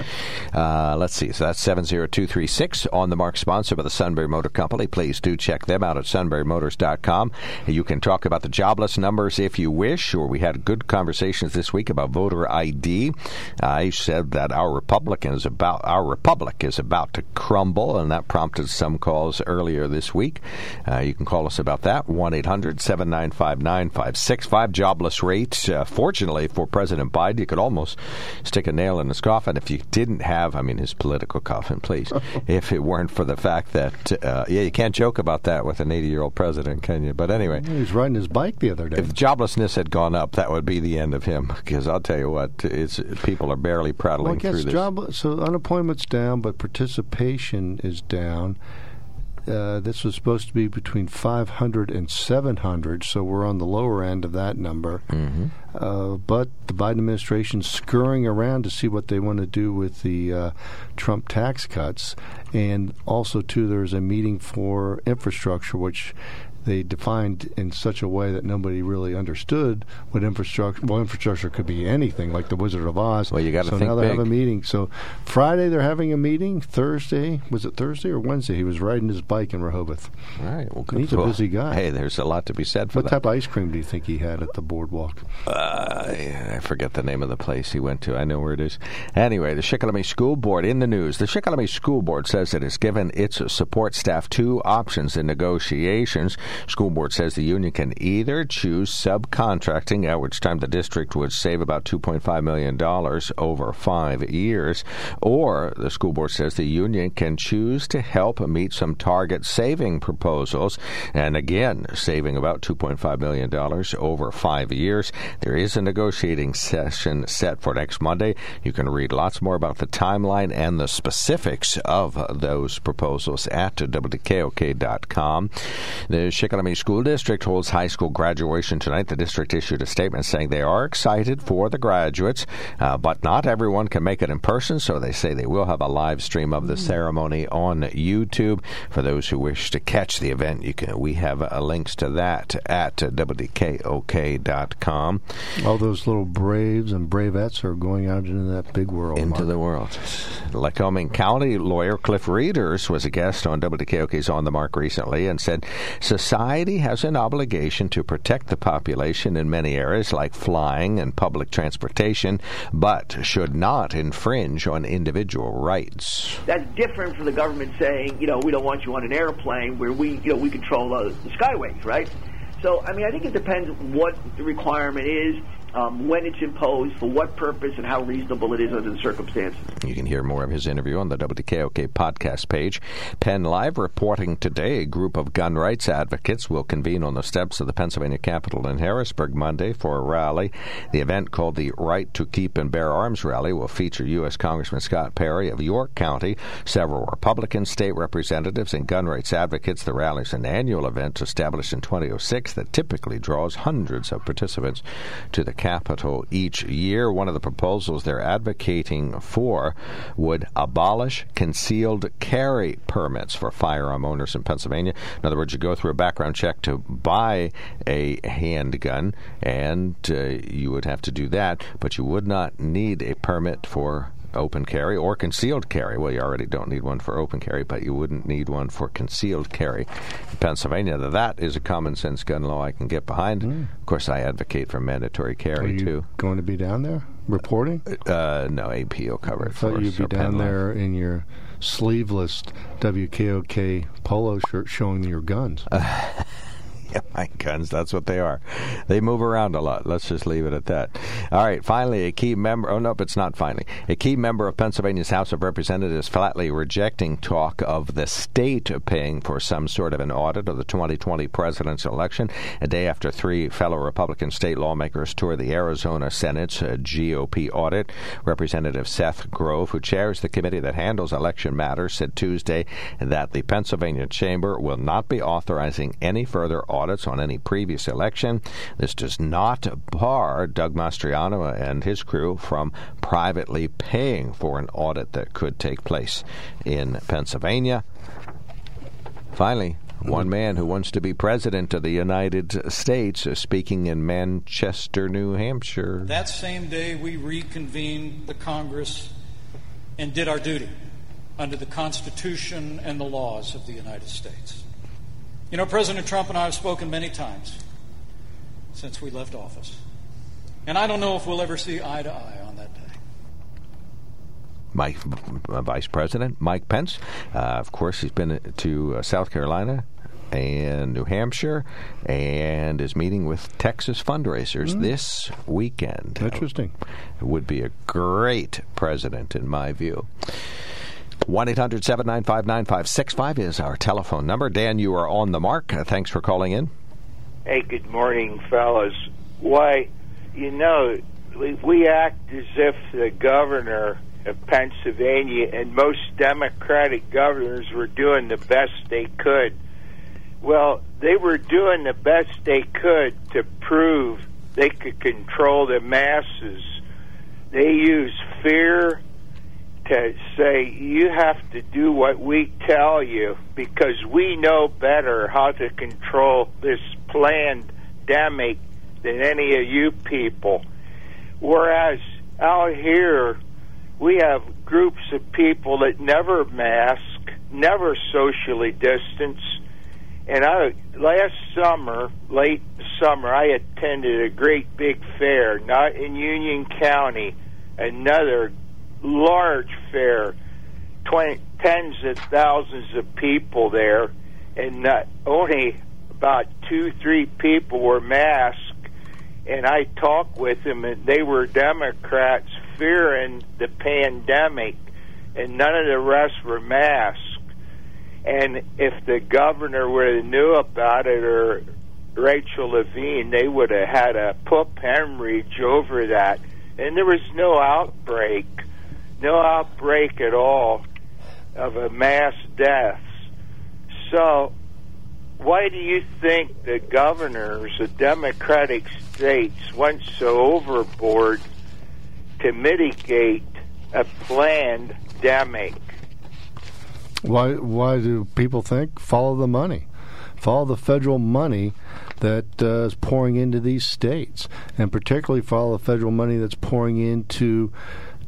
Uh, let's see. So that's 70236 on the mark, sponsored by the Sunbury Motor Company. Please do check them out at sunburymotors.com. You can talk about the jobless numbers if you wish, or we had good conversations this week about voter ID. I said that our Republican is about our republic is about to crumble, and that prompted some calls earlier this week. Uh, you can call us about that 1 800 795 9565. Jobless rate. Uh, fortunately for President Biden, you could almost stick a nail in his coffin if you didn't have, I mean, his political coffin, please, if it weren't for the fact that, uh, yeah, you can't joke about that with an 80 year old president, can you? But anyway. He was riding his bike the other day. If joblessness had gone up, that would be the end of him. Because I'll tell you what, it's people are barely prattling well, through this. job so unemployment's down, but participation is down. Uh, this was supposed to be between 500 and 700, so we're on the lower end of that number. Mm-hmm. Uh, but the Biden administration's scurrying around to see what they want to do with the uh, Trump tax cuts, and also too, there's a meeting for infrastructure, which they defined in such a way that nobody really understood what infrastructure. Well, infrastructure could be anything, like the Wizard of Oz. Well, you got to so think now they big. have a meeting. So Friday they're having a meeting. Thursday was it Thursday or Wednesday? He was riding his bike in Rehoboth. All right. Well, good He's a busy guy. Hey, there's a lot to be said for What that. What type of ice cream do you think he had at the boardwalk? Uh, I forget the name of the place he went to. I know where it is. Anyway, the Shikellamy School Board in the news. The Shikellamy School Board says it has given its support staff two options in negotiations. School Board says the union can either choose subcontracting, at which time the district would save about $2.5 million over five years, or the school board says the union can choose to help meet some target saving proposals, and again, saving about $2.5 million over five years. There is a negotiating session set for next Monday. You can read lots more about the timeline and the specifics of those proposals at WKOK.com. The Shikellamy School District holds high school graduation tonight. The district issued a statement saying they are excited for the graduates, uh, but not everyone can make it in person, so they say they will have a live stream of the ceremony on YouTube. For those who wish to catch the event, you can. We have uh, links to that at uh, WKOK.com. All those little braves and bravettes are going out into that big world. into Mark. the world. Lycoming County lawyer Cliff Rieders was a guest on WKOK's On the Mark recently and said sus- society has an obligation to protect the population in many areas like flying and public transportation, but should not infringe on individual rights. That's different from the government saying, you know, we don't want you on an airplane where we, you know, we control the, the skyways, right? So, I mean, I think it depends what the requirement is um, when it's imposed, for what purpose, and how reasonable it is under the circumstances. You can hear more of his interview on the WKOK podcast page. Penn Live reporting today a group of gun rights advocates will convene on the steps of the Pennsylvania Capitol in Harrisburg Monday for a rally. The event called the Right to Keep and Bear Arms Rally will feature U.S. Congressman Scott Perry of York County, several Republican state representatives, and gun rights advocates. The rally is an annual event established in 2006 that typically draws hundreds of participants to the Capitol each year. One of the proposals they're advocating for would abolish concealed carry permits for firearm owners in Pennsylvania. In other words, you go through a background check to buy a handgun, and uh, you would have to do that, but you would not need a permit for open carry or concealed carry. Well, you already don't need one for open carry, but you wouldn't need one for concealed carry in Pennsylvania. That is a common sense gun law I can get behind. Mm. Of course, I advocate for mandatory carry Are you too. Going to be down there reporting? Uh, no, AP will cover it. I thought you'd be down there in your sleeveless WKOK polo shirt showing your guns. Uh, yeah, my guns, that's what they are. They move around a lot. Let's just leave it at that. All right, finally, a key member. Oh, nope, it's not finally. A key member of Pennsylvania's House of Representatives flatly rejecting talk of the state paying for some sort of an audit of the 2020 presidential election. A day after three fellow Republican state lawmakers toured the Arizona Senate's GOP audit, Representative Seth Grove, who chairs the committee that handles election matters, said Tuesday that the Pennsylvania chamber will not be authorizing any further audits on any previous election. This does not bar Doug Mastriano and his crew from privately paying for an audit that could take place in Pennsylvania. Finally, one man who wants to be president of the United States uh, speaking in Manchester, New Hampshire. That same day, we reconvened the Congress and did our duty under the Constitution and the laws of the United States. You know, President Trump and I have spoken many times since we left office. And I don't know if we'll ever see eye to eye on that day. Mike, uh, Vice President Mike Pence, uh, of course, he's been to uh, South Carolina and New Hampshire and is meeting with Texas fundraisers mm. this weekend. Interesting. Uh, would be a great president, in my view. 1 800 795 9565 is our telephone number. Dan, you are on the mark. Uh, thanks for calling in. Hey, good morning, fellas. Why, you know, we, we act as if the governor of Pennsylvania and most Democratic governors were doing the best they could. Well, they were doing the best they could to prove they could control the masses. They used fear to say you have to do what we tell you because we know better how to control this planned pandemic than any of you people. Whereas out here, we have groups of people that never mask, never socially distance. And I last summer, late summer, I attended a great big fair, not in Union County, another large fair, 20, tens of thousands of people there, and not only about two, three people were masked. And I talked with them, and they were Democrats fearing the pandemic, and none of the rest were masked. And if the governor would have knew about it, or Rachel Levine, they would have had a poop hemorrhage over that. And there was no outbreak no outbreak at all of a mass deaths. So, why do you think the governors of Democratic states went so overboard to mitigate a planned demic? Why? Why do people think follow the money? Follow the federal money that uh, is pouring into these states, and particularly follow the federal money that's pouring into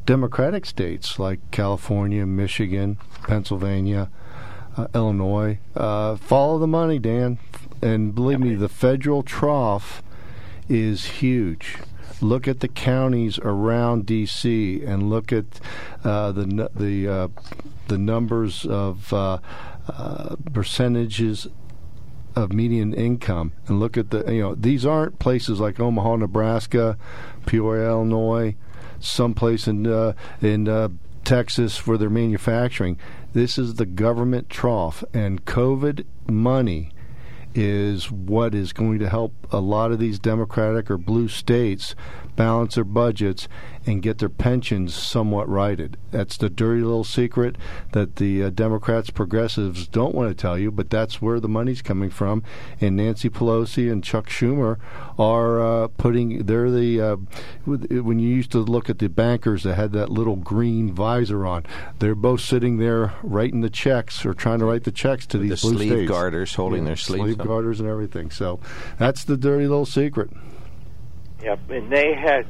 Democratic states like California, Michigan, Pennsylvania, uh, Illinois. Uh, follow the money, Dan, and believe me, the federal trough is huge. Look at the counties around D.C. and look at uh, the the uh, the numbers of uh, uh, percentages of median income and look at the you know these aren't places like Omaha, Nebraska, Peoria, Illinois, someplace in uh, in uh, Texas for they're manufacturing. This is the government trough, and COVID money is what is going to help a lot of these Democratic or blue states balance their budgets and get their pensions somewhat righted. That's the dirty little secret that the uh, Democrats, progressives don't want to tell you, but that's where the money's coming from. And Nancy Pelosi and Chuck Schumer are uh, putting, they're the, uh, when you used to look at the bankers that had that little green visor on, they're both sitting there writing the checks or trying to write the checks to With these the blue sleeve states. garters holding Yeah, their sleeves sleeve up. garters and everything. So that's the dirty little secret. Yep, and they had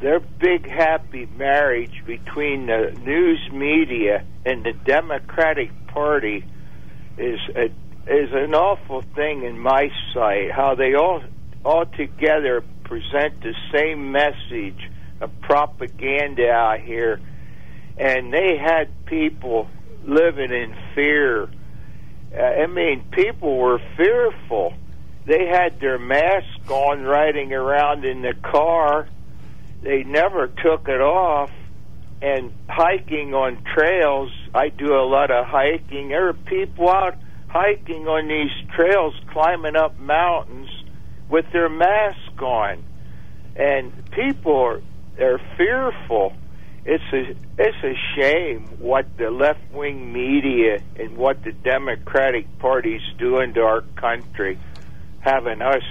their big happy marriage between the news media and the Democratic Party is a, is an awful thing in my sight. How they all all together present the same message of propaganda out here, and they had people living in fear. Uh, I mean, people were fearful they had their mask on riding around in the car. They never took it off. And hiking on trails, I do a lot of hiking. There are people out hiking on these trails, climbing up mountains with their mask on. And people are they're fearful. It's a it's a shame what the left wing media and what the Democratic Party's doing to our country having us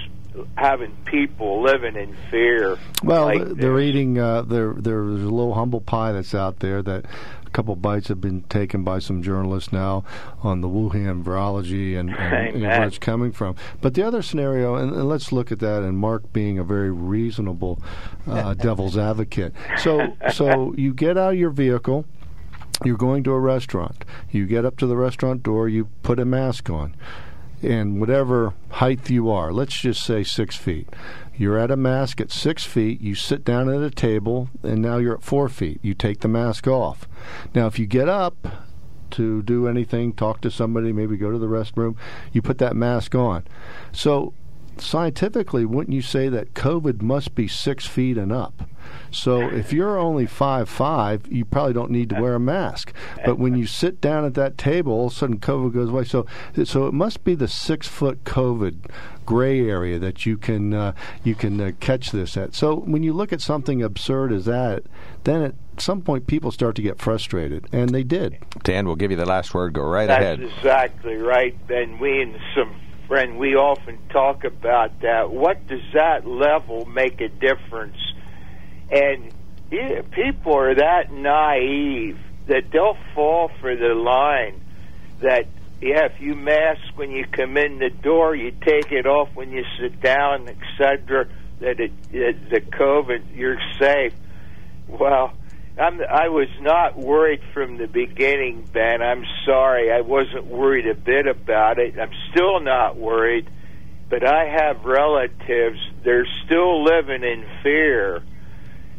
having people living in fear. Well, like they're this. eating. Uh, there, there's a little humble pie that's out there that a couple bites have been taken by some journalists now on the Wuhan virology and, and, and where it's coming from. But the other scenario, and, and let's look at that, and Mark being a very reasonable uh, devil's advocate. So, so you get out of your vehicle. You're going to a restaurant. You get up to the restaurant door. You put a mask on and whatever height you are, let's just say six feet. You're at a mask at six feet, you sit down at a table, and now you're at four feet. You take the mask off. Now, if you get up to do anything, talk to somebody, maybe go to the restroom, you put that mask on. So, scientifically, wouldn't you say that COVID must be six feet and up? So if you're only five five, you probably don't need to wear a mask. But when you sit down at that table, all of a sudden COVID goes away. So so it must be the six foot COVID gray area that you can uh, you can uh, catch this at. So when you look at something absurd as that, then at some point people start to get frustrated, and they did. Dan, we'll give you the last word. Go right ahead. That's ahead. exactly right. And we and some friend we often talk about that. What does that level make a difference? And yeah, people are that naive that they'll fall for the line that yeah, if you mask when you come in the door, you take it off when you sit down, etc. That it, it the COVID you're safe. Well, I'm, I was not worried from the beginning, Ben. I'm sorry. I wasn't worried a bit about it. I'm still not worried, but I have relatives. They're still living in fear.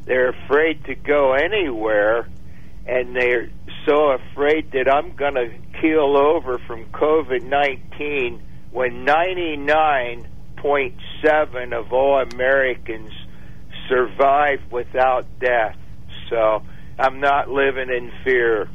They're afraid to go anywhere, and they're so afraid that I'm going to keel over from COVID 19 when 99.7 of all Americans survive without death. So I'm not living in fear.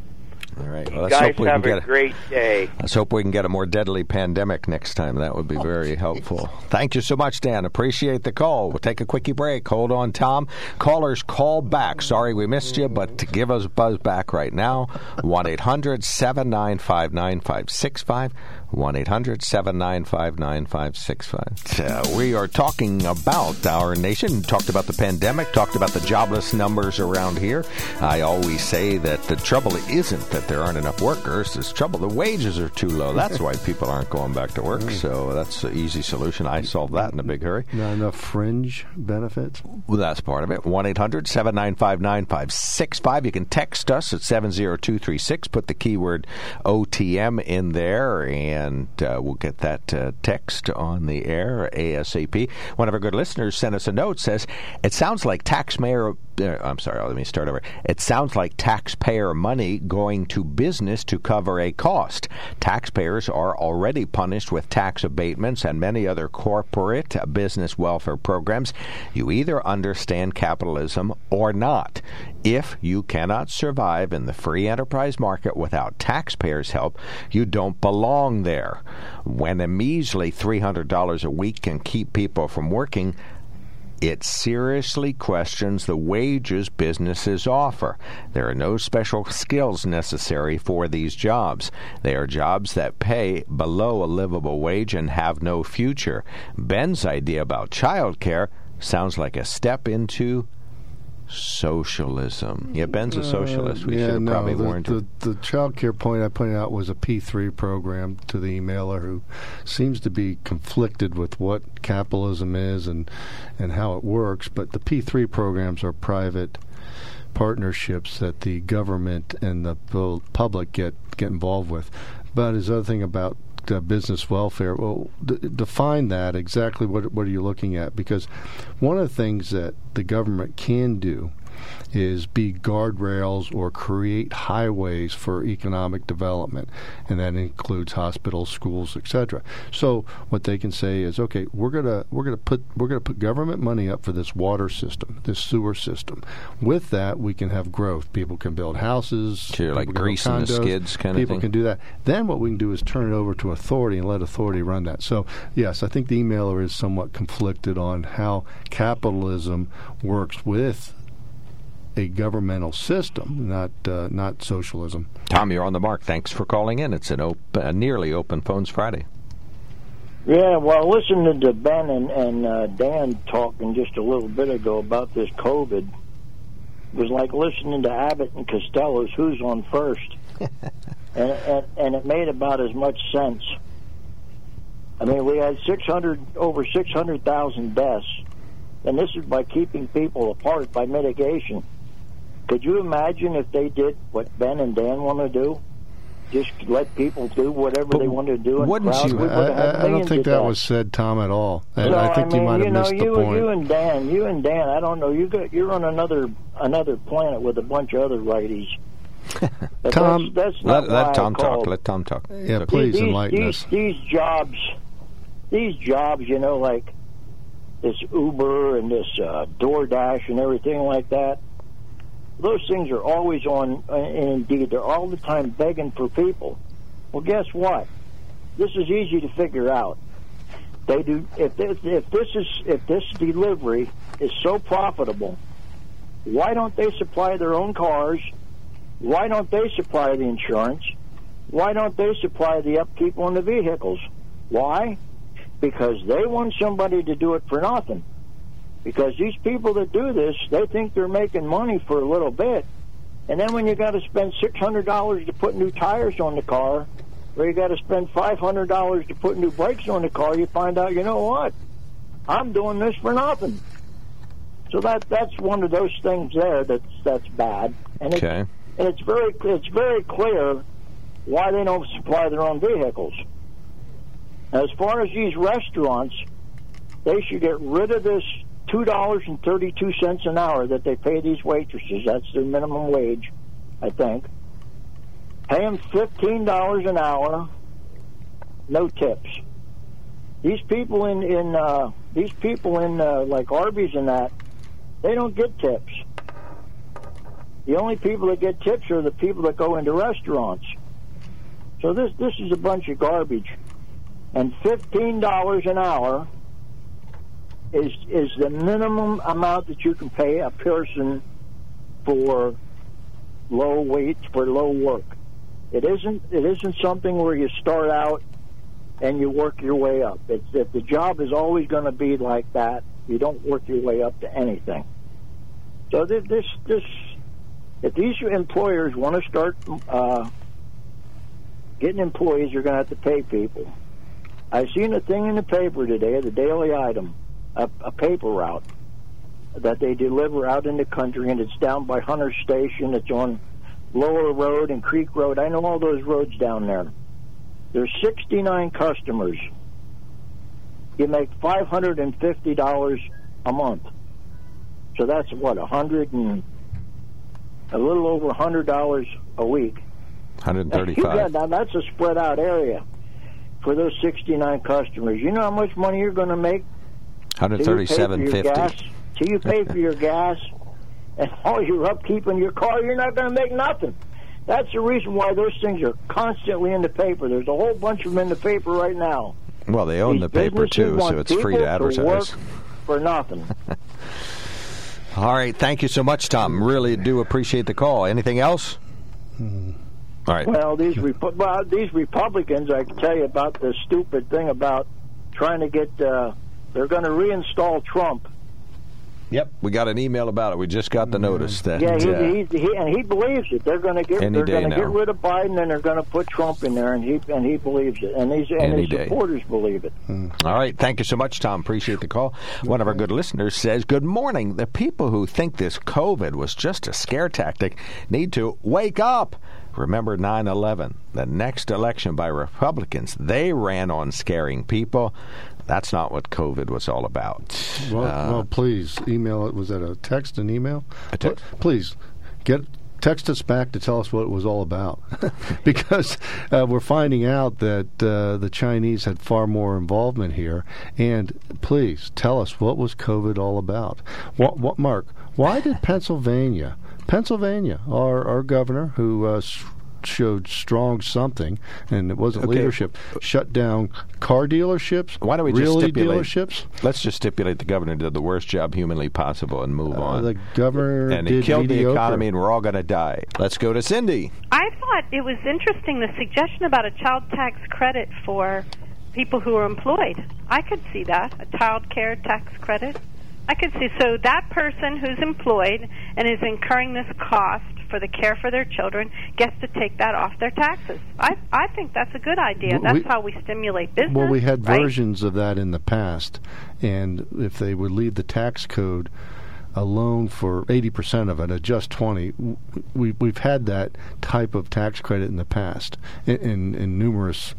All right. Well, let's guys hope we can have a get great day. Let's hope we can get a more deadly pandemic next time. That would be very helpful. Thank you so much, Dan. Appreciate the call. We'll take a quickie break. Hold on, Tom. Callers, call back. Sorry we missed you, but to give us a buzz back right now. 1 800 795 9565. 1 800 795 9565. Uh, we are talking about our nation, talked about the pandemic, talked about the jobless numbers around here. I always say that the trouble isn't that there aren't enough workers, it's trouble the wages are too low. That's why people aren't going back to work. So that's an easy solution. I solved that in a big hurry. Not enough fringe benefits? Well, that's part of it. 1 800 795 9565. You can text us at 70236. Put the keyword OTM in there, and uh, we'll get that uh, text on the air ASAP. One of our good listeners sent us a note says, It sounds like taxpayer. I'm sorry, let me start over. It sounds like taxpayer money going to business to cover a cost. Taxpayers are already punished with tax abatements and many other corporate business welfare programs. You either understand capitalism or not. If you cannot survive in the free enterprise market without taxpayers' help, you don't belong there. When a measly $300 a week can keep people from working, it seriously questions the wages businesses offer. There are no special skills necessary for these jobs. They are jobs that pay below a livable wage and have no future. Ben's idea about childcare sounds like a step into socialism. Yeah, Ben's a socialist. We Uh, yeah, should have no, probably the, warned him. the, the child care point I pointed out was a P3 program to the emailer who seems to be conflicted with what capitalism is and, and how it works. But the P3 programs are private partnerships that the government and the public get, get involved with. But his other thing about uh, business welfare, well, d- define that exactly. What what are you looking at? Because one of the things that the government can do is be guardrails or create highways for economic development, and that includes hospitals, schools, etc. So what they can say is, okay, we're gonna we're gonna put we're gonna put government money up for this water system, this sewer system. With that, we can have growth. People can build houses, Sure, like people can build greasing the skids kind of People thing. can do that. Then what we can do is turn it over to authority and let authority run that. So yes, I think the emailer is somewhat conflicted on how capitalism works with a governmental system, not uh, not socialism. Tom, you're on the mark. Thanks for calling in. It's an op- uh, nearly open phones Friday. Yeah, well, listening to Ben and, and uh, Dan talking just a little bit ago about this COVID was like listening to Abbott and Costello's "Who's on First, and, and and it made about as much sense. I mean, we had 600 over 600,000 deaths, and this is by keeping people apart by mitigation. Could you imagine if they did what Ben and Dan want to do? Just let people do whatever they want to do. And Wouldn't crowd, you? we I, I, I don't think of that was said, Tom, at all. I, So, I think mean, you might have know, missed you, the point. You and Dan, you and Dan, I don't know. You got you're on another another planet with a bunch of other righties. Tom, that's, that's not Let, let why I Tom talk. Let Tom talk. Yeah, Okay. please these, enlighten these, us. These jobs, these jobs, you know, like this Uber and this uh, DoorDash and everything like that. Those things are always on, uh, and indeed, they're all the time begging for people. Well, guess what? This is easy to figure out. They do if this, if this is if this delivery is so profitable, why don't they supply their own cars? Why don't they supply the insurance? Why don't they supply the upkeep on the vehicles? Why? Because they want somebody to do it for nothing. Because these people that do this, they think they're making money for a little bit. And then when you got to spend $600 to put new tires on the car, or you got to spend $500 to put new brakes on the car, you find out, you know what? I'm doing this for nothing. So that that's one of those things there that's that's bad. And it, Okay. and it's very it's very clear why they don't supply their own vehicles. As far as these restaurants, they should get rid of this two dollars and thirty two cents an hour that they pay these waitresses. That's their minimum wage, I think. Pay them fifteen dollars an hour, no tips. These people in in uh, these people in uh, like Arby's and that, they don't get tips. The only people that get tips are the people that go into restaurants. So this this is a bunch of garbage. And fifteen dollars an hour is is the minimum amount that you can pay a person for low wage for low work. It isn't it isn't something where you start out and you work your way up. It's if the job is always going to be like that, you don't work your way up to anything. So this, this if these employers want to start uh, getting employees, you're going to have to pay people. I seen a thing in the paper today, the daily item, a, a paper route that they deliver out in the country, and it's down by Hunter Station. It's on Lower Road and Creek Road. I know all those roads down there. There's 69 customers. You make $550 a month. So that's what, a hundred and a little over a hundred dollars a week. 135. Yeah, now that's a spread out area for those 69 customers. You know how much money you're going to make? Till you pay for 137.50. gas, Till you pay for your gas and all your upkeep in your car, you're not going to make nothing. That's the reason why those things are constantly in the paper. There's a whole bunch of them in the paper right now. Well, they own These the paper too, so it's free people to advertise. work for nothing. All right, thank you so much, Tom. Really do appreciate the call. Anything else? All right. Well, these Repu- well, these Republicans, I can tell you about the stupid thing about trying to get. Uh, they're going to reinstall Trump. Yep, we got an email about it. We just got the notice that. Yeah, he, uh, he, he and he believes it. They're going to get. They're going to get rid of Biden, and they're going to put Trump in there, and he and he believes it, and these and his day. supporters believe it. All right. Thank you so much, Tom. Appreciate the call. One of our good listeners says, Good morning. The people who think this COVID was just a scare tactic need to wake up. Remember 9 11, the next election by Republicans. They ran on scaring people. That's not what COVID was all about. Well, Uh, well, please email it. Was that a text and email? A text. Pl- Please get text us back to tell us what it was all about, because uh, we're finding out that uh, the Chinese had far more involvement here. And please tell us what was COVID all about. What, what Mark? Why did Pennsylvania, Pennsylvania, our our governor who uh, showed strong something, and it wasn't Okay. leadership, shut down car dealerships, Why don't we just stipulate? dealerships? Let's just stipulate the governor did the worst job humanly possible and move Uh, on. the governor and he did killed the economy, and we're all going to die. Let's go to Cindy. I thought it was interesting the suggestion about a child tax credit for people who are employed. I could see that a child care tax credit. I could see so that person who's employed and is incurring this cost for the care for their children gets to take that off their taxes. I I think that's a good idea. That's we- how we stimulate business. Well, we had right? versions of that in the past, and if they would leave the tax code alone for 80% of it, uh, adjust 20, w- we, we've had that type of tax credit in the past in, in, in numerous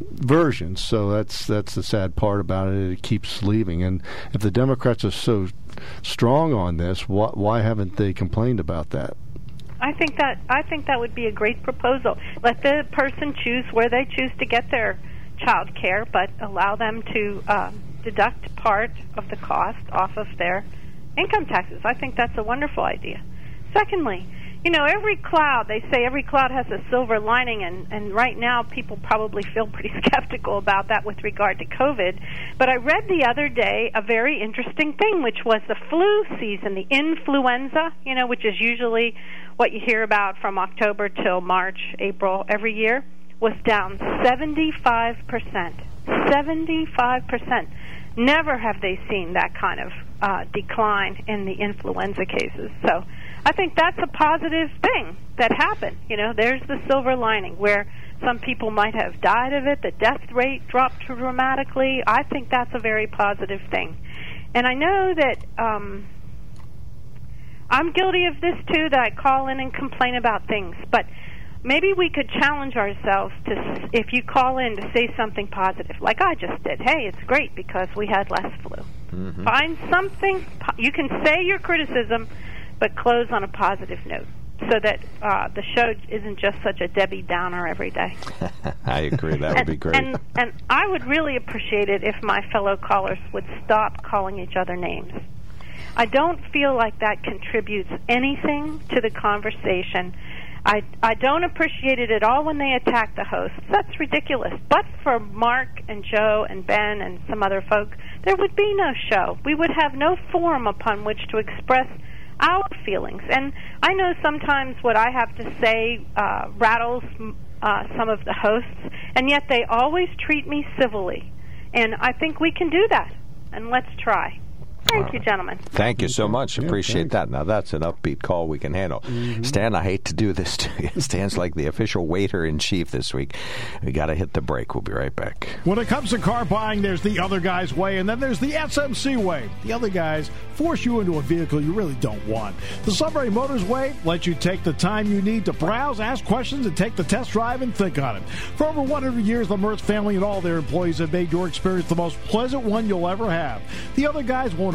versions. So that's that's the sad part about it. It keeps leaving, and if the Democrats are so strong on this, why, why haven't they complained about that? I think that I think that would be a great proposal. Let the person choose where they choose to get their child care, but allow them to um, deduct part of the cost off of their income taxes. I think that's a wonderful idea. Secondly, you know, every cloud, they say every cloud has a silver lining, and, and right now people probably feel pretty skeptical about that with regard to COVID. But I read the other day a very interesting thing, which was the flu season, the influenza, you know, which is usually what you hear about from October till March, April every year, was down 75%. 75%. Never have they seen that kind of uh, decline in the influenza cases. So I think that's a positive thing that happened. You know, there's the silver lining where some people might have died of it, the death rate dropped dramatically. I think that's a very positive thing. And I know that um, I'm guilty of this too, that I call in and complain about things, but maybe we could challenge ourselves to if you call in to say something positive like i just did. Hey it's great because we had less flu. Find something po- you can say your criticism but close on a positive note so that uh, the show isn't just such a debbie downer every day. I agree. That would and, be great. and and i would really appreciate it if my fellow callers would stop calling each other names I don't feel like that contributes anything to the conversation. I I don't appreciate it at all when they attack the hosts. That's ridiculous. But for Mark and Joe and Ben and some other folk, there would be no show. We would have no forum upon which to express our feelings. And I know sometimes what I have to say uh, rattles uh, some of the hosts, and yet they always treat me civilly. And I think we can do that. And let's try. Thank you, gentlemen. Thank you so much. Appreciate that. Now that's an upbeat call we can handle. Mm-hmm. Stan, I hate to do this to you. Stan's like the official waiter in chief this week. We got to hit the break. We'll be right back. When it comes to car buying, there's the other guy's way, and then there's the SMC way. The other guys force you into a vehicle you really don't want. The Sunbury Motors way lets you take the time you need to browse, ask questions, and take the test drive and think on it. For over 100 years, the Mertz family and all their employees have made your experience the most pleasant one you'll ever have. The other guys won't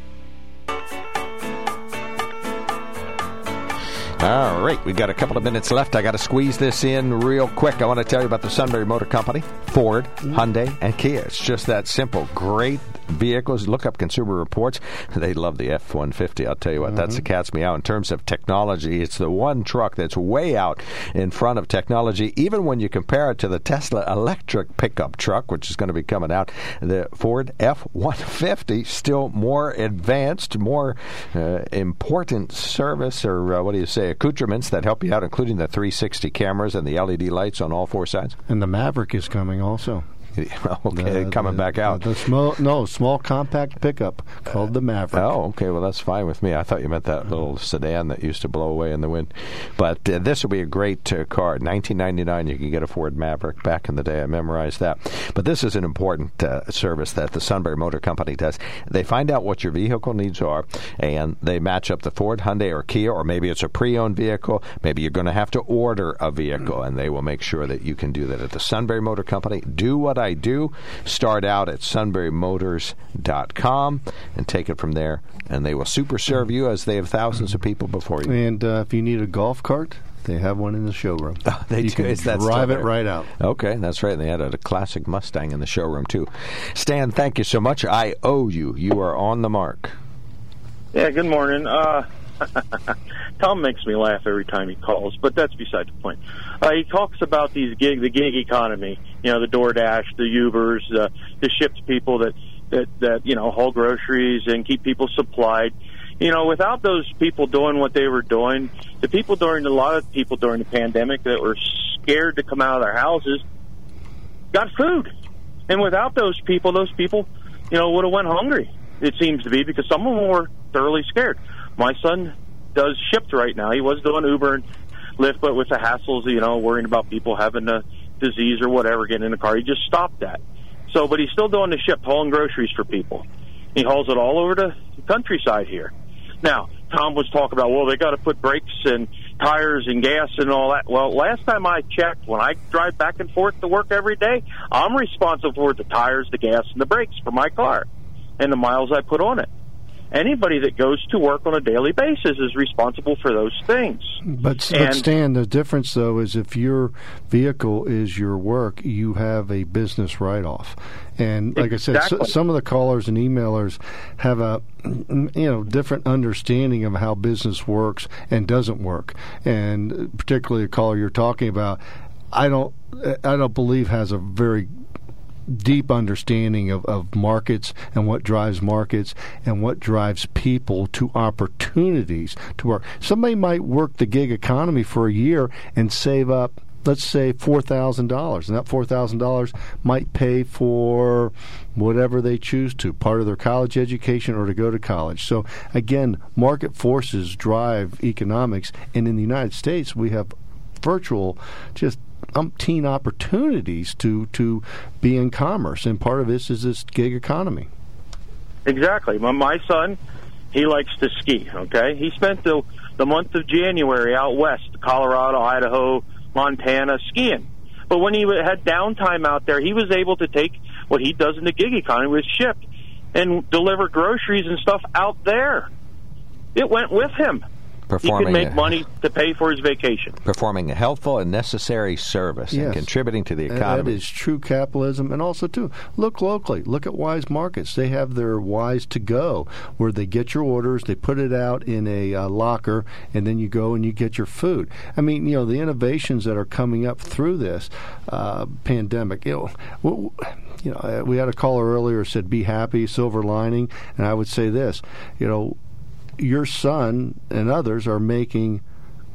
All right, we've got a couple of minutes left. I got to squeeze this in real quick. I want to tell you about the Sunbury Motor Company, Ford, mm-hmm. Hyundai, and Kia. It's just that simple. Great vehicles. Look up Consumer Reports. They love the F 150. I'll tell you what, that's the cat's meow. In terms of technology, it's the one truck that's way out in front of technology, even when you compare it to the Tesla electric pickup truck, which is going to be coming out. The Ford F 150, still more advanced, more uh, important service, or uh, what do you say, accoutrements that help you out, including the 360 cameras and the LED lights on all four sides. And the Maverick is coming also. okay, The- coming the- back out. The small, no, small compact pickup called the Maverick. Oh, okay. Well, that's fine with me. I thought you meant that little sedan that used to blow away in the wind. But uh, this will be a great uh, car. 1999, you can get a Ford Maverick. Back in the day, I memorized that. But this is an important uh, service that the Sunbury Motor Company does. They find out what your vehicle needs are, and they match up the Ford, Hyundai, or Kia, or maybe it's a pre-owned vehicle. Maybe you're going to have to order a vehicle, and they will make sure that you can do that at the Sunbury Motor Company. Do what I do. Start out at sunburymotors.com and take it from there, and they will super serve you as they have thousands of people before you. And uh, if you need a golf cart, they have one in the showroom. They you do. can Is that drive it right out. Okay, that's right. They had a, classic Mustang in the showroom too. Stan, thank you so much. I owe you. You are on the mark. Yeah, good morning. Uh, Tom makes me laugh every time he calls, but that's beside the point. Uh, he talks about these gig, the gig economy. You know, the DoorDash, the Ubers, the the Shipt people that that that you know haul groceries and keep people supplied. You know, without those people doing what they were doing, the people during a lot of people during the pandemic that were scared to come out of their houses got food, and without those people, those people, you know, would have went hungry. It seems to be because some of them were thoroughly scared. My son does Shipt right now. He was doing Uber and Lyft, but with the hassles, you know, worrying about people having a disease or whatever getting in the car, he just stopped that. So, but he's still doing the ship, hauling groceries for people. He hauls it all over the countryside here. Now, Tom was talking about, well, they got to put brakes and tires and gas and all that. Well, last time I checked, when I drive back and forth to work every day, I'm responsible for the tires, the gas, and the brakes for my car and the miles I put on it. Anybody that goes to work on a daily basis is responsible for those things. But, but Stan, the difference though is if your vehicle is your work, you have a business write-off. And like I said, Exactly. s some of the callers and emailers have a you know different understanding of how business works and doesn't work. And particularly the caller you're talking about, I don't I don't believe has a very deep understanding of, of markets and what drives markets and what drives people to opportunities to work. Somebody might work the gig economy for a year and save up let's say $4,000 and that $4,000 might pay for whatever they choose to part of their college education or to go to college. So again, market forces drive economics and in the United States we have virtual just umpteen opportunities to to be in commerce and part of this is this gig economy Exactly. My, my son, he likes to ski. Okay, he spent the the month of January out west, Colorado, Idaho, Montana, skiing. But when he had downtime out there, he was able to take what he does in the gig economy with Shipt. and deliver groceries and stuff out there. It went with him. Performing he could make a- money to pay for his vacation. Performing a helpful and necessary service and contributing to the And economy. That is true capitalism. And also, too, look locally. Look at Weis Markets. They have their Weis to Go, where they get your orders, they put it out in a uh, locker, and then you go and you get your food. I mean, you know, the innovations that are coming up through this uh, pandemic. You know, w- w- you know, uh, we had a caller earlier said, "Be happy, silver lining," and I would say this. You know, your son and others are making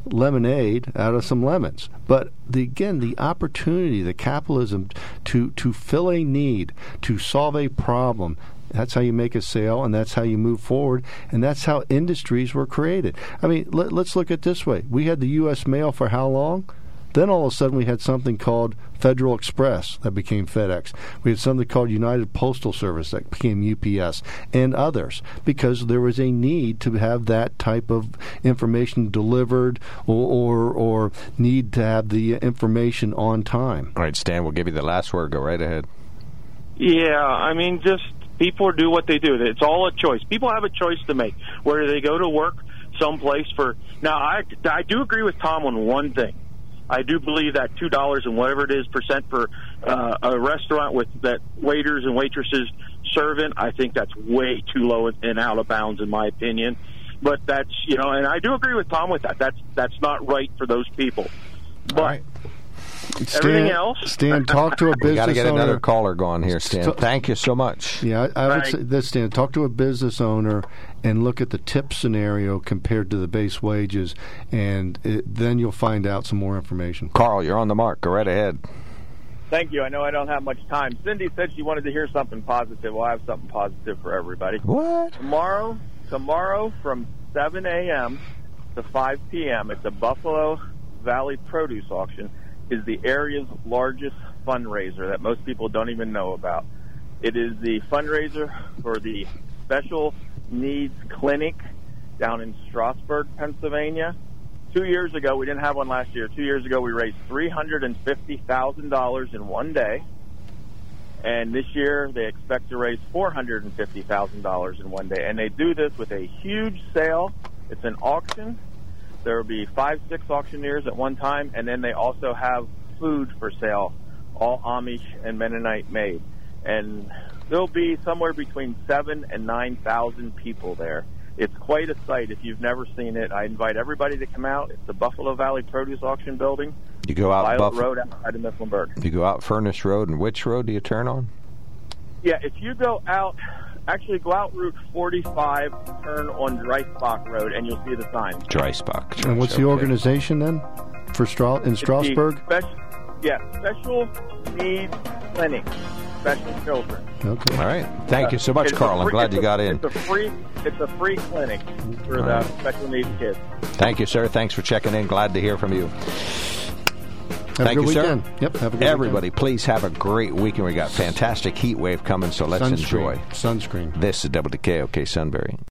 lemonade out of some lemons. But the, again, the opportunity, the capitalism to to fill a need, to solve a problem. That's how you make a sale, and that's how you move forward, and that's how industries were created. I mean, let, let's look at this way: we had the U.S. mail for how long? Then all of a sudden we had something called Federal Express that became FedEx. We had something called United Postal Service that became UPS and others because there was a need to have that type of information delivered or or, or need to have the information on time. All right, Stan, we'll give you the last word. Go right ahead. Yeah, I mean, just people do what they do. It's all a choice. People have a choice to make. Whether they go to work someplace for now, I I do agree with Tom on one thing. I do believe that two dollars and whatever it is percent for uh, a restaurant with that waiters and waitresses serving. I think that's way too low and out of bounds, in my opinion. But that's you know, and I do agree with Tom with that. That's that's not right for those people. But everything else, Stan, talk to a business We got to get owner. another caller going here, Stan. So- Thank you so much. Yeah, I, I would Right. say this, Stan. Talk to a business owner and look at the tip scenario compared to the base wages, and it, then you'll find out some more information. Carl, you're on the mark. Go right ahead. Thank you. I know I don't have much time. Cindy said she wanted to hear something positive. Well, I have something positive for everybody. What? Tomorrow, tomorrow from 7 a.m. to 5 p.m. It's a Buffalo Valley Produce Auction is the area's largest fundraiser that most people don't even know about. It is the fundraiser for the Special Needs Clinic down in Strasburg, Pennsylvania. Two years ago, we didn't have one last year. Two years ago, we raised $350,000 in one day. And this year, they expect to raise $450,000 in one day. And they do this with a huge sale. It's an auction. There will be five, six auctioneers at one time. And then they also have food for sale, all Amish and Mennonite made. And there'll be somewhere between seven and 9,000 people there. It's quite a sight if you've never seen it. I invite everybody to come out. It's the Buffalo Valley Produce Auction Building, You go out Violet Buff- Road outside of Mifflinburg. You go out Furnace Road, and which road do you turn on? Yeah, if you go out, actually go out Route 45, turn on Dreisbach Road, and you'll see the sign. Dreisbach. And what's the Okay. organization then for Stra- in It's Strasburg? spec- yeah, Special Needs Clinic, Special Children. Okay. All right. Thank you so much, It's a Carl. I'm glad you a- got in. It's a free, it's a free clinic for All the right. special needs kids. Thank you, sir. Thanks for checking in. Glad to hear from you. Have Thank you, weekend. sir. Yep. Have a good Everybody, please have a great weekend. We got fantastic heat wave coming, so let's Sunscreen. enjoy. Sunscreen. This is WKOK Sunbury.